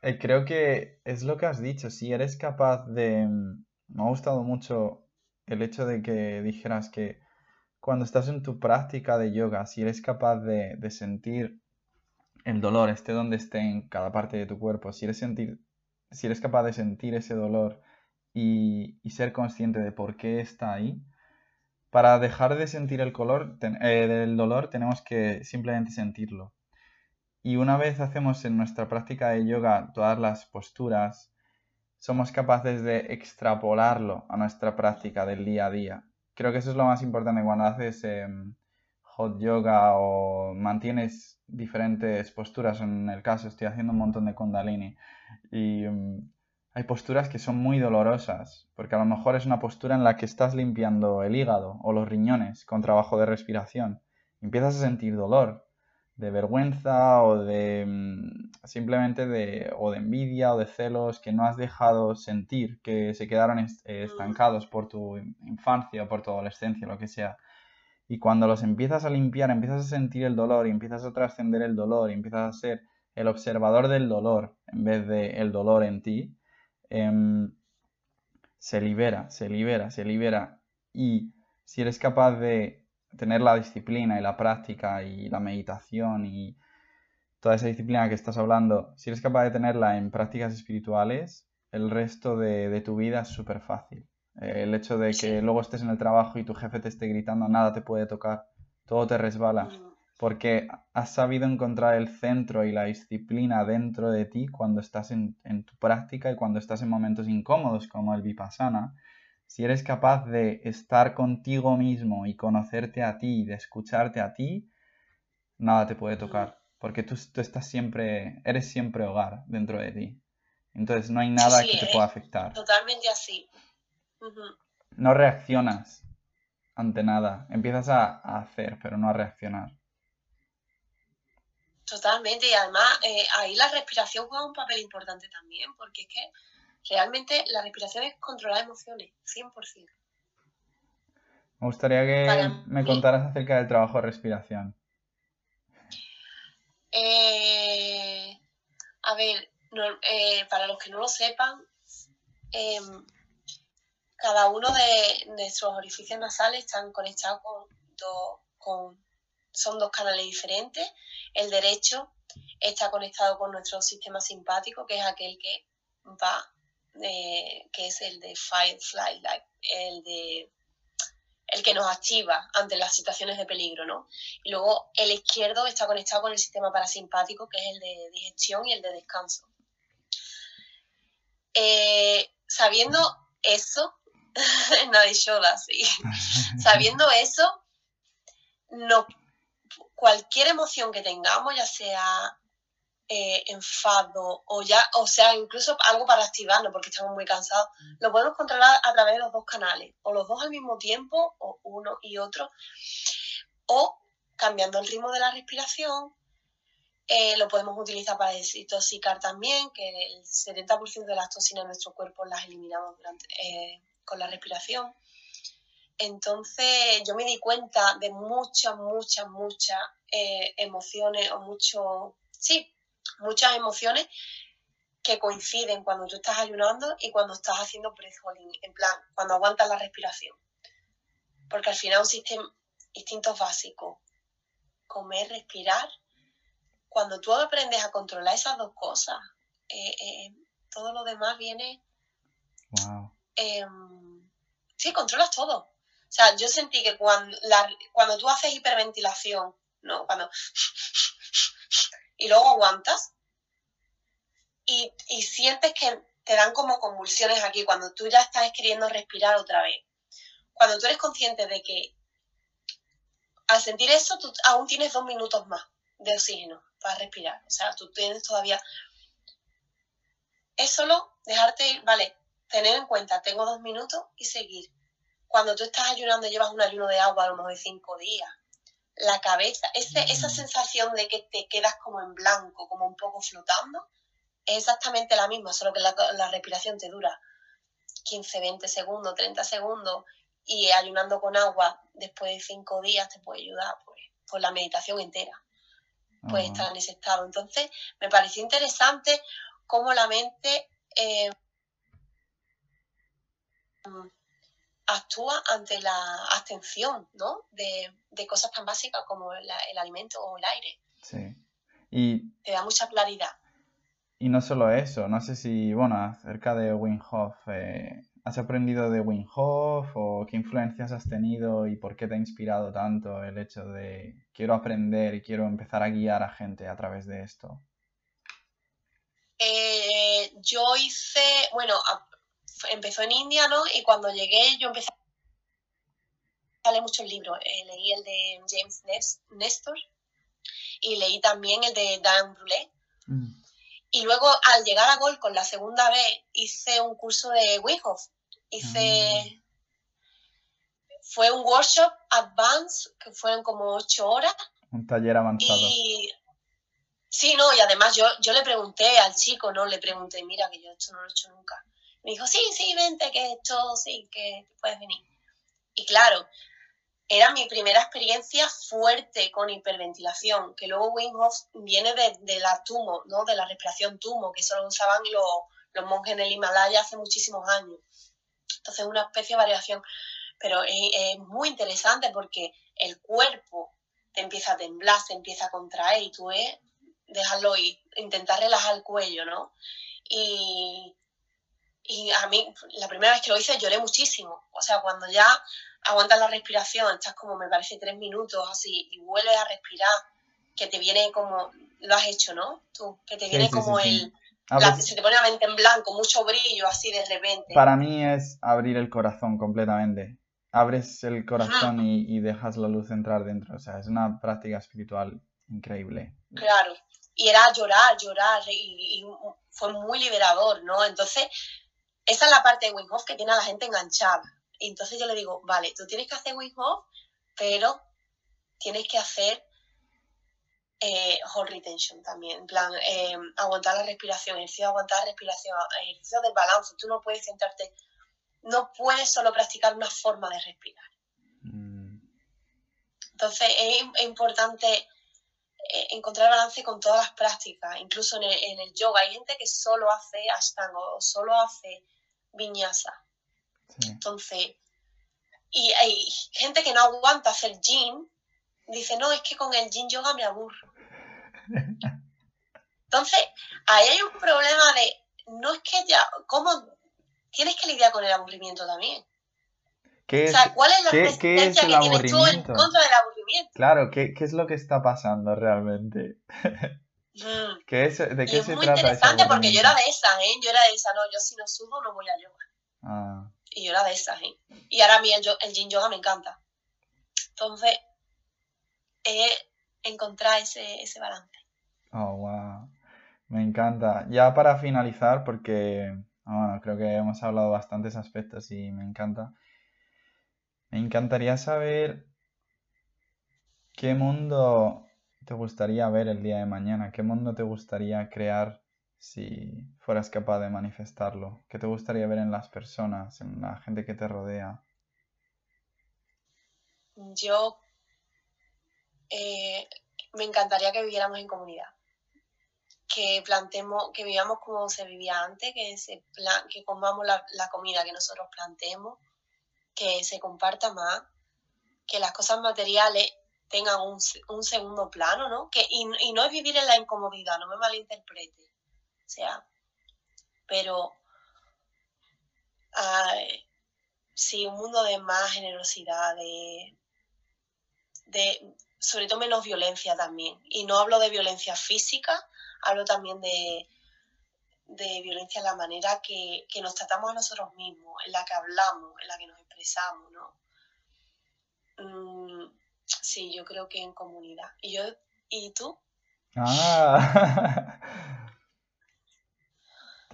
Eh, creo que es lo que has dicho. Si eres capaz de. Me ha gustado mucho el hecho de que dijeras que cuando estás en tu práctica de yoga, si eres capaz de, sentir el dolor, esté donde esté en cada parte de tu cuerpo, si eres, capaz de sentir ese dolor y, ser consciente de por qué está ahí, para dejar de sentir el, color, eh, dolor tenemos que simplemente sentirlo. Y una vez hacemos en nuestra práctica de yoga todas las posturas, somos capaces de extrapolarlo a nuestra práctica del día a día. Creo que eso es lo más importante cuando haces em, hot yoga o mantienes diferentes posturas, en el caso estoy haciendo un montón de kundalini y mm, hay posturas que son muy dolorosas, porque a lo mejor es una postura en la que estás limpiando el hígado o los riñones con trabajo de respiración. Empiezas a sentir dolor, de vergüenza o de mm, simplemente de, o de envidia o de celos que no has dejado sentir, que se quedaron eh, estancados por tu infancia o por tu adolescencia, lo que sea. Y cuando los empiezas a limpiar, empiezas a sentir el dolor y empiezas a trascender el dolor y empiezas a ser el observador del dolor en vez de el dolor en ti, em, se libera, se libera, se libera. Y si eres capaz de tener la disciplina y la práctica y la meditación y toda esa disciplina que estás hablando, si eres capaz de tenerla en prácticas espirituales, el resto de, de tu vida es súper fácil. El hecho de que luego estés en el trabajo y tu jefe te esté gritando, nada te puede tocar, todo te resbala, porque has sabido encontrar el centro y la disciplina dentro de ti cuando estás en, tu práctica y cuando estás en momentos incómodos como el vipassana. Si eres capaz de estar contigo mismo y conocerte a ti, de escucharte a ti, nada te puede tocar, porque tú, estás siempre, eres siempre hogar dentro de ti. Entonces no hay nada que te pueda afectar. Totalmente así. No reaccionas ante nada. Empiezas a, hacer, pero no a reaccionar. Totalmente, y además eh, ahí la respiración juega un papel importante también, porque es que realmente la respiración es controlar emociones, 100%. Me gustaría que me contaras acerca del trabajo de respiración. Eh, a ver, eh, para los que no lo sepan, em, cada uno de nuestros orificios nasales están conectados con dos, con, son dos canales diferentes. El derecho está conectado con nuestro sistema simpático, que es aquel que va, eh, que es el de fight, flight, el de el que nos activa ante las situaciones de peligro, ¿no? Y luego el izquierdo está conectado con el sistema parasimpático, que es el de digestión y el de descanso. Eh, sabiendo eso, Nadie sí. Sabiendo eso, no, cualquier emoción que tengamos, ya sea eh, enfado o ya, o sea, incluso algo para activarnos porque estamos muy cansados, lo podemos controlar a través de los dos canales, o los dos al mismo tiempo, o uno y otro, o cambiando el ritmo de la respiración, eh, lo podemos utilizar para desintoxicar también, que el 70% de las toxinas en nuestro cuerpo las eliminamos durante, eh, con la respiración. Entonces yo me di cuenta de muchas, muchas, muchas emociones o mucho, sí, muchas emociones que coinciden cuando tú estás ayunando y cuando estás haciendo breath en plan, cuando aguantas la respiración. Porque al final un sistema, instintos básicos, comer, respirar, cuando tú aprendes a controlar esas dos cosas, eh, eh, todo lo demás viene Em, sí, controlas todo. O sea, yo sentí que cuando, cuando tú haces hiperventilación, ¿no? Cuando... y luego aguantas y, y sientes que te dan como convulsiones aquí cuando tú ya estás queriendo respirar otra vez. Cuando tú eres consciente de que al sentir eso, tú aún tienes dos minutos más de oxígeno para respirar. O sea, tú tienes todavía... Es solo dejarte ir, vale, tener en cuenta, tengo dos minutos y seguir. Cuando tú estás ayunando, llevas un ayuno de agua a lo mejor de cinco días. La cabeza, esa mm. sensación de que te quedas como en blanco, como un poco flotando, es exactamente la misma, solo que la, respiración te dura 15, 20 segundos, 30 segundos y ayunando con agua después de cinco días te puede ayudar pues, por la meditación entera. Puedes estar en ese estado. Entonces, me pareció interesante cómo la mente eh, actúa ante la abstención, ¿no? De, cosas tan básicas como el alimento o el aire. Sí. Y... Te da mucha claridad. Y no solo eso, no sé si, bueno, acerca de Wim Hof, eh, ¿has aprendido de Wim Hof o qué influencias has tenido y por qué te ha inspirado tanto el hecho de quiero aprender y quiero empezar a guiar a gente a través de esto? Eh, yo hice, bueno, empezó en India, ¿no? Y cuando llegué yo empecé leer muchos libros. Eh, leí el de James Nestor y leí también el de Dan Brulé. Mm. Y luego, al llegar a Gol con la segunda vez, hice un curso de Wim Hice... Ah. Fue un workshop advanced, que fueron como ocho horas. Un taller avanzado. Y... Sí, no, y además yo, yo le pregunté al chico, ¿no? Le pregunté, mira, que yo esto no lo he hecho nunca. Me dijo, sí, sí, vente, que esto, sí, que puedes venir. Y claro, era mi primera experiencia fuerte con hiperventilación, que luego Wim Hof viene de, la tumo, ¿no? De la respiración tumo, que eso lo usaban los, los monjes en el Himalaya hace muchísimos años. Entonces, una especie de variación. Pero es, muy interesante porque el cuerpo te empieza a temblar, se empieza a contraer y tú es dejarlo ir, intentar relajar el cuello, ¿no? Y, y a mí, la primera vez que lo hice, lloré muchísimo. O sea, cuando ya aguantas la respiración, estás como, me parece, tres minutos así, y vuelves a respirar, que te viene como, lo has hecho, ¿no? Tú, que te viene como el... se te pone la mente en blanco, mucho brillo así de repente. Para mí es abrir el corazón completamente. Abres el corazón y, dejas la luz entrar dentro. O sea, es una práctica espiritual increíble. Claro. Y era llorar, llorar, y, y fue muy liberador, ¿no? Entonces, esa es la parte de Wim Hof que tiene a la gente enganchada. Y entonces yo le digo, vale, tú tienes que hacer Wim Hof, pero tienes que hacer eh, hold retention también, en plan, eh, aguantar la respiración, ejercicio de aguantar la respiración, ejercicio de balance. Tú no puedes centrarte, no puedes solo practicar una forma de respirar. Mm. Entonces es, importante eh, encontrar balance con todas las prácticas, incluso en el, en el, yoga. Hay gente que solo hace ashtanga o solo hace viñasa. Entonces, y hay gente que no aguanta hacer gym, dice, no, es que con el gym yoga me aburro. Entonces, ahí hay un problema de, no es que ya, ¿cómo? Tienes que lidiar con el aburrimiento también. ¿Qué es, o sea, ¿cuál es la ¿qué, ¿qué es el que aburrimiento? en contra del aburrimiento? Claro, ¿qué, ¿qué, es lo que está pasando realmente? Mm. ¿Qué es, ¿De qué se trata? Es muy interesante porque yo era de esa, ¿eh? Yo era de esa, no, yo si no subo no voy a yoga. Ah. Y yo era de esas, ¿eh? Y ahora a mí el, el yin yoga me encanta. Entonces, he encontrado ese, ese balance. Oh, wow. Me encanta. Ya para finalizar, porque bueno, creo que hemos hablado bastantes aspectos y me encanta. Me encantaría saber qué mundo te gustaría ver el día de mañana, qué mundo te gustaría crear si fueras capaz de manifestarlo? ¿Qué te gustaría ver en las personas, en la gente que te rodea? Yo eh, me encantaría que viviéramos en comunidad, que plantemos, que vivamos como se vivía antes, que, se comamos la, comida que nosotros plantemos, que se comparta más, que las cosas materiales tengan un, segundo plano, ¿no? Que, y, y no es vivir en la incomodidad, no me malinterprete o sea, pero sí, un mundo de más generosidad, de, de, sobre todo menos violencia también. Y no hablo de violencia física, hablo también de, de violencia en la manera que, nos tratamos a nosotros mismos, en la que hablamos, en la que nos expresamos, ¿no? Sí, yo creo que en comunidad. ¿Y yo? ¿Y tú? Ah,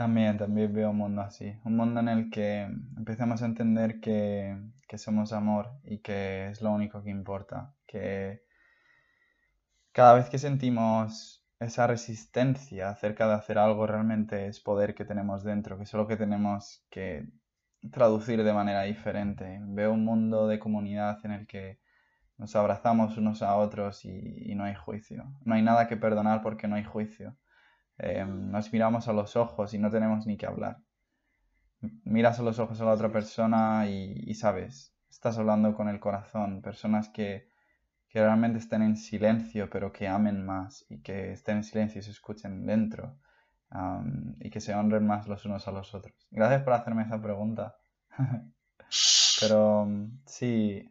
También, también veo un mundo así, un mundo en el que empecemos a entender que, somos amor y que es lo único que importa, que cada vez que sentimos esa resistencia acerca de hacer algo realmente es poder que tenemos dentro, que solo que tenemos que traducir de manera diferente. Veo un mundo de comunidad en el que nos abrazamos unos a otros y no hay juicio. No hay nada que perdonar porque no hay juicio. Em, nos miramos a los ojos y no tenemos ni que hablar. Miras a los ojos a la otra persona y, sabes, estás hablando con el corazón. Personas que, realmente estén en silencio, pero que amen más y que estén en silencio y se escuchen dentro. y que se honren más los unos a los otros. Gracias por hacerme esa pregunta. pero sí,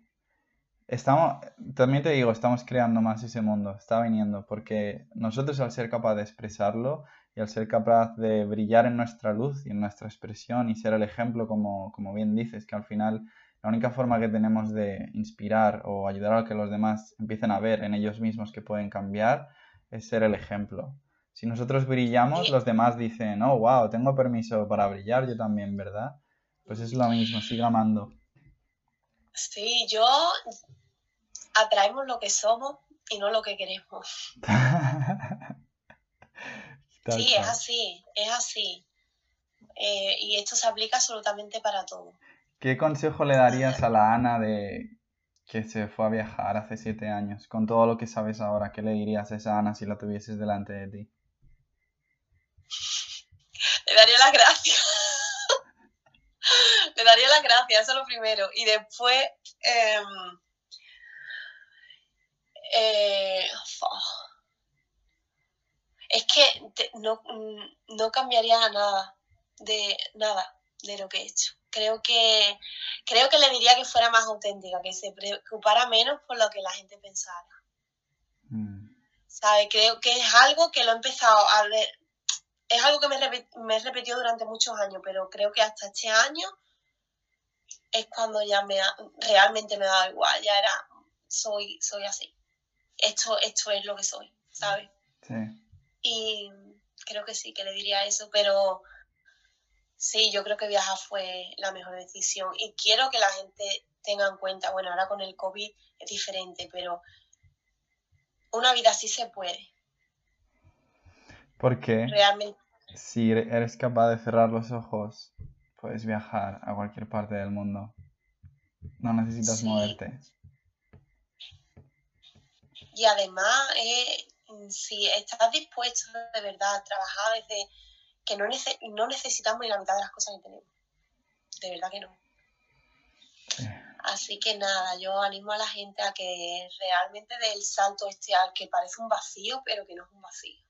Estamos, también te digo, estamos creando más ese mundo, está viniendo, porque nosotros al ser capaz de expresarlo y al ser capaz de brillar en nuestra luz y en nuestra expresión y ser el ejemplo, como, como bien dices, que al final la única forma que tenemos de inspirar o ayudar a que los demás empiecen a ver en ellos mismos que pueden cambiar es ser el ejemplo. Si nosotros brillamos, los demás dicen, oh, wow, tengo permiso para brillar yo también, ¿verdad? Pues es lo mismo, sigue amando. Sí, yo atraemos lo que somos y no lo que queremos. sí, es así, es así. Eh, y esto se aplica absolutamente para todo. ¿Qué consejo le darías a la Ana de que se fue a viajar hace siete años? Con todo lo que sabes ahora, ¿qué le dirías a esa Ana si la tuvieses delante de ti? Le daría las gracias. le daría las gracias, eso es lo primero. Y después... Em, eh, es que no, no cambiaría nada de nada de lo que he hecho. Creo que, creo que le diría que fuera más auténtica, que se preocupara menos por lo que la gente pensara. Mm. ¿Sabe? Creo que es algo que lo he empezado a ver, es algo que me, me he repetido durante muchos años, pero creo que hasta este año es cuando ya me realmente me da igual, ya era, soy, soy así. Esto, esto es lo que soy, ¿sabes? Sí. Y creo que sí, que le diría eso, pero Sí, yo creo que viajar fue la mejor decisión y quiero que la gente tenga en cuenta, bueno, ahora con el COVID es diferente, pero una vida así se puede. Porque Realmente. si eres capaz de cerrar los ojos, puedes viajar a cualquier parte del mundo. No necesitas moverte. Y además, eh, si estás dispuesto de verdad a trabajar desde que no, no necesitamos ni la mitad de las cosas que tenemos. De verdad que no. Así que nada, yo animo a la gente a que realmente dé el salto este al que parece un vacío, pero que no es un vacío.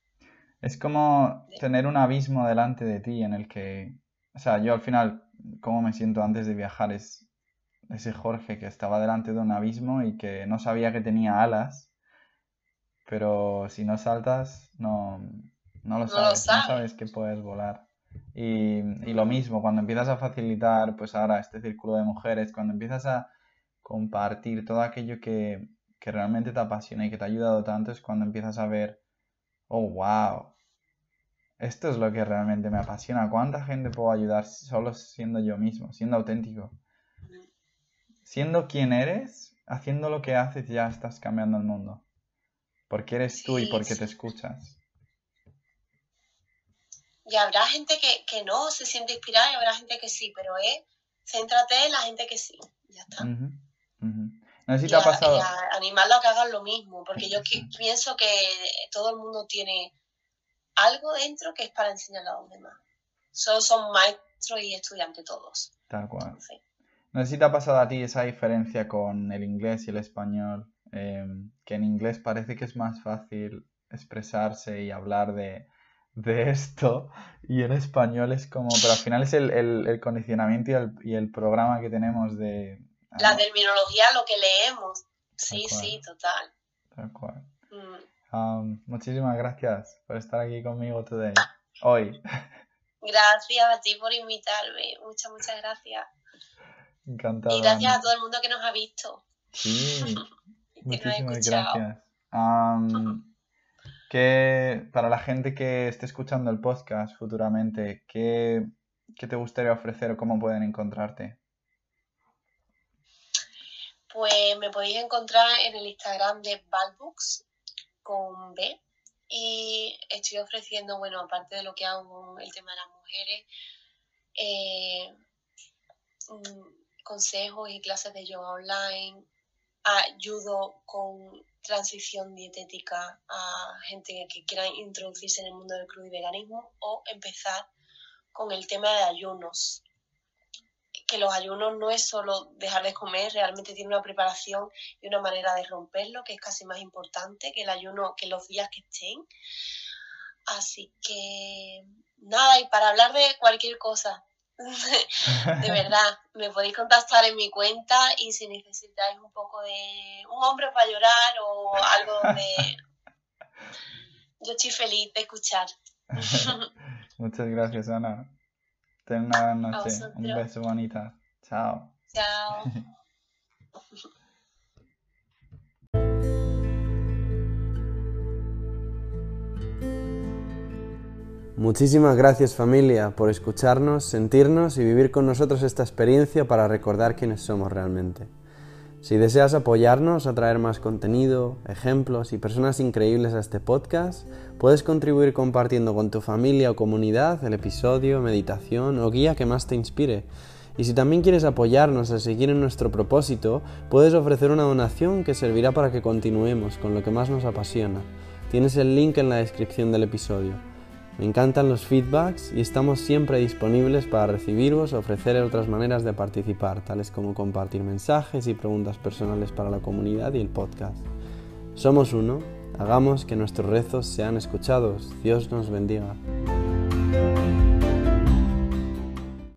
Es como tener un abismo delante de ti en el que, o sea, yo al final, cómo me siento antes de viajar es ese Jorge que estaba delante de un abismo y que no sabía que tenía alas, pero si no saltas, no, no lo sabes, no sabes. que puedes volar. Y, lo mismo, cuando empiezas a facilitar, pues ahora este círculo de mujeres, cuando empiezas a compartir todo aquello que, que realmente te apasiona y que te ha ayudado tanto, es cuando empiezas a ver, oh, wow, esto es lo que realmente me apasiona. ¿Cuánta gente puedo ayudar solo siendo yo mismo, siendo auténtico? Siendo quien eres, haciendo lo que haces, ya estás cambiando el mundo. Porque eres tú y porque te escuchas. Y habrá gente que, no se siente inspirada y habrá gente que sí, pero es, céntrate en la gente que sí. Ya está. No sé si te ha pasado. Y a, animarlo a que hagan lo mismo, porque yo pienso que todo el mundo tiene algo dentro que es para enseñar a los demás. Solo son maestros y estudiantes todos. Tal cual. No sé si te ha pasado a ti esa diferencia con el inglés y el español, em, que en inglés parece que es más fácil expresarse y hablar de, de esto y en español es como, pero al final es el, el, condicionamiento y el, y el, programa que tenemos de... La terminología, lo que leemos. Sí, sí, total. Tal cual. Mm. Um, muchísimas gracias por estar aquí conmigo today, hoy. Gracias a ti por invitarme. Muchas, muchas gracias. Encantado. Y gracias a todo el mundo que nos ha visto. Sí, muchísimas gracias. Um, que para la gente que esté escuchando el podcast futuramente, ¿qué, te gustaría ofrecer o cómo pueden encontrarte? Pues me podéis encontrar en el Instagram de Balbooks con B y estoy ofreciendo, bueno, aparte de lo que hago el tema de las mujeres, eh, mm, consejos y clases de yoga online, ayudo con transición dietética a gente que quiera introducirse en el mundo del crudo y veganismo o empezar con el tema de ayunos. Que los ayunos no es solo dejar de comer, realmente tiene una preparación y una manera de romperlo que es casi más importante que el ayuno, que los días que estén. Así que nada, y para hablar de cualquier cosa, de verdad, me podéis contactar en mi cuenta y si necesitáis un poco de un hombre para llorar o algo de... Yo estoy feliz de escuchar. Muchas gracias, Ana. Ten una gran noche. Un beso bonita. Chao. Chao. Muchísimas gracias familia por escucharnos, sentirnos y vivir con nosotros esta experiencia para recordar quiénes somos realmente. Si deseas apoyarnos a traer más contenido, ejemplos y personas increíbles a este podcast, puedes contribuir compartiendo con tu familia o comunidad el episodio, meditación o guía que más te inspire. Y si también quieres apoyarnos a seguir en nuestro propósito, puedes ofrecer una donación que servirá para que continuemos con lo que más nos apasiona. Tienes el link en la descripción del episodio. Me encantan los feedbacks y estamos siempre disponibles para recibiros o ofrecer otras maneras de participar, tales como compartir mensajes y preguntas personales para la comunidad y el podcast. Somos uno, hagamos que nuestros rezos sean escuchados. Dios nos bendiga.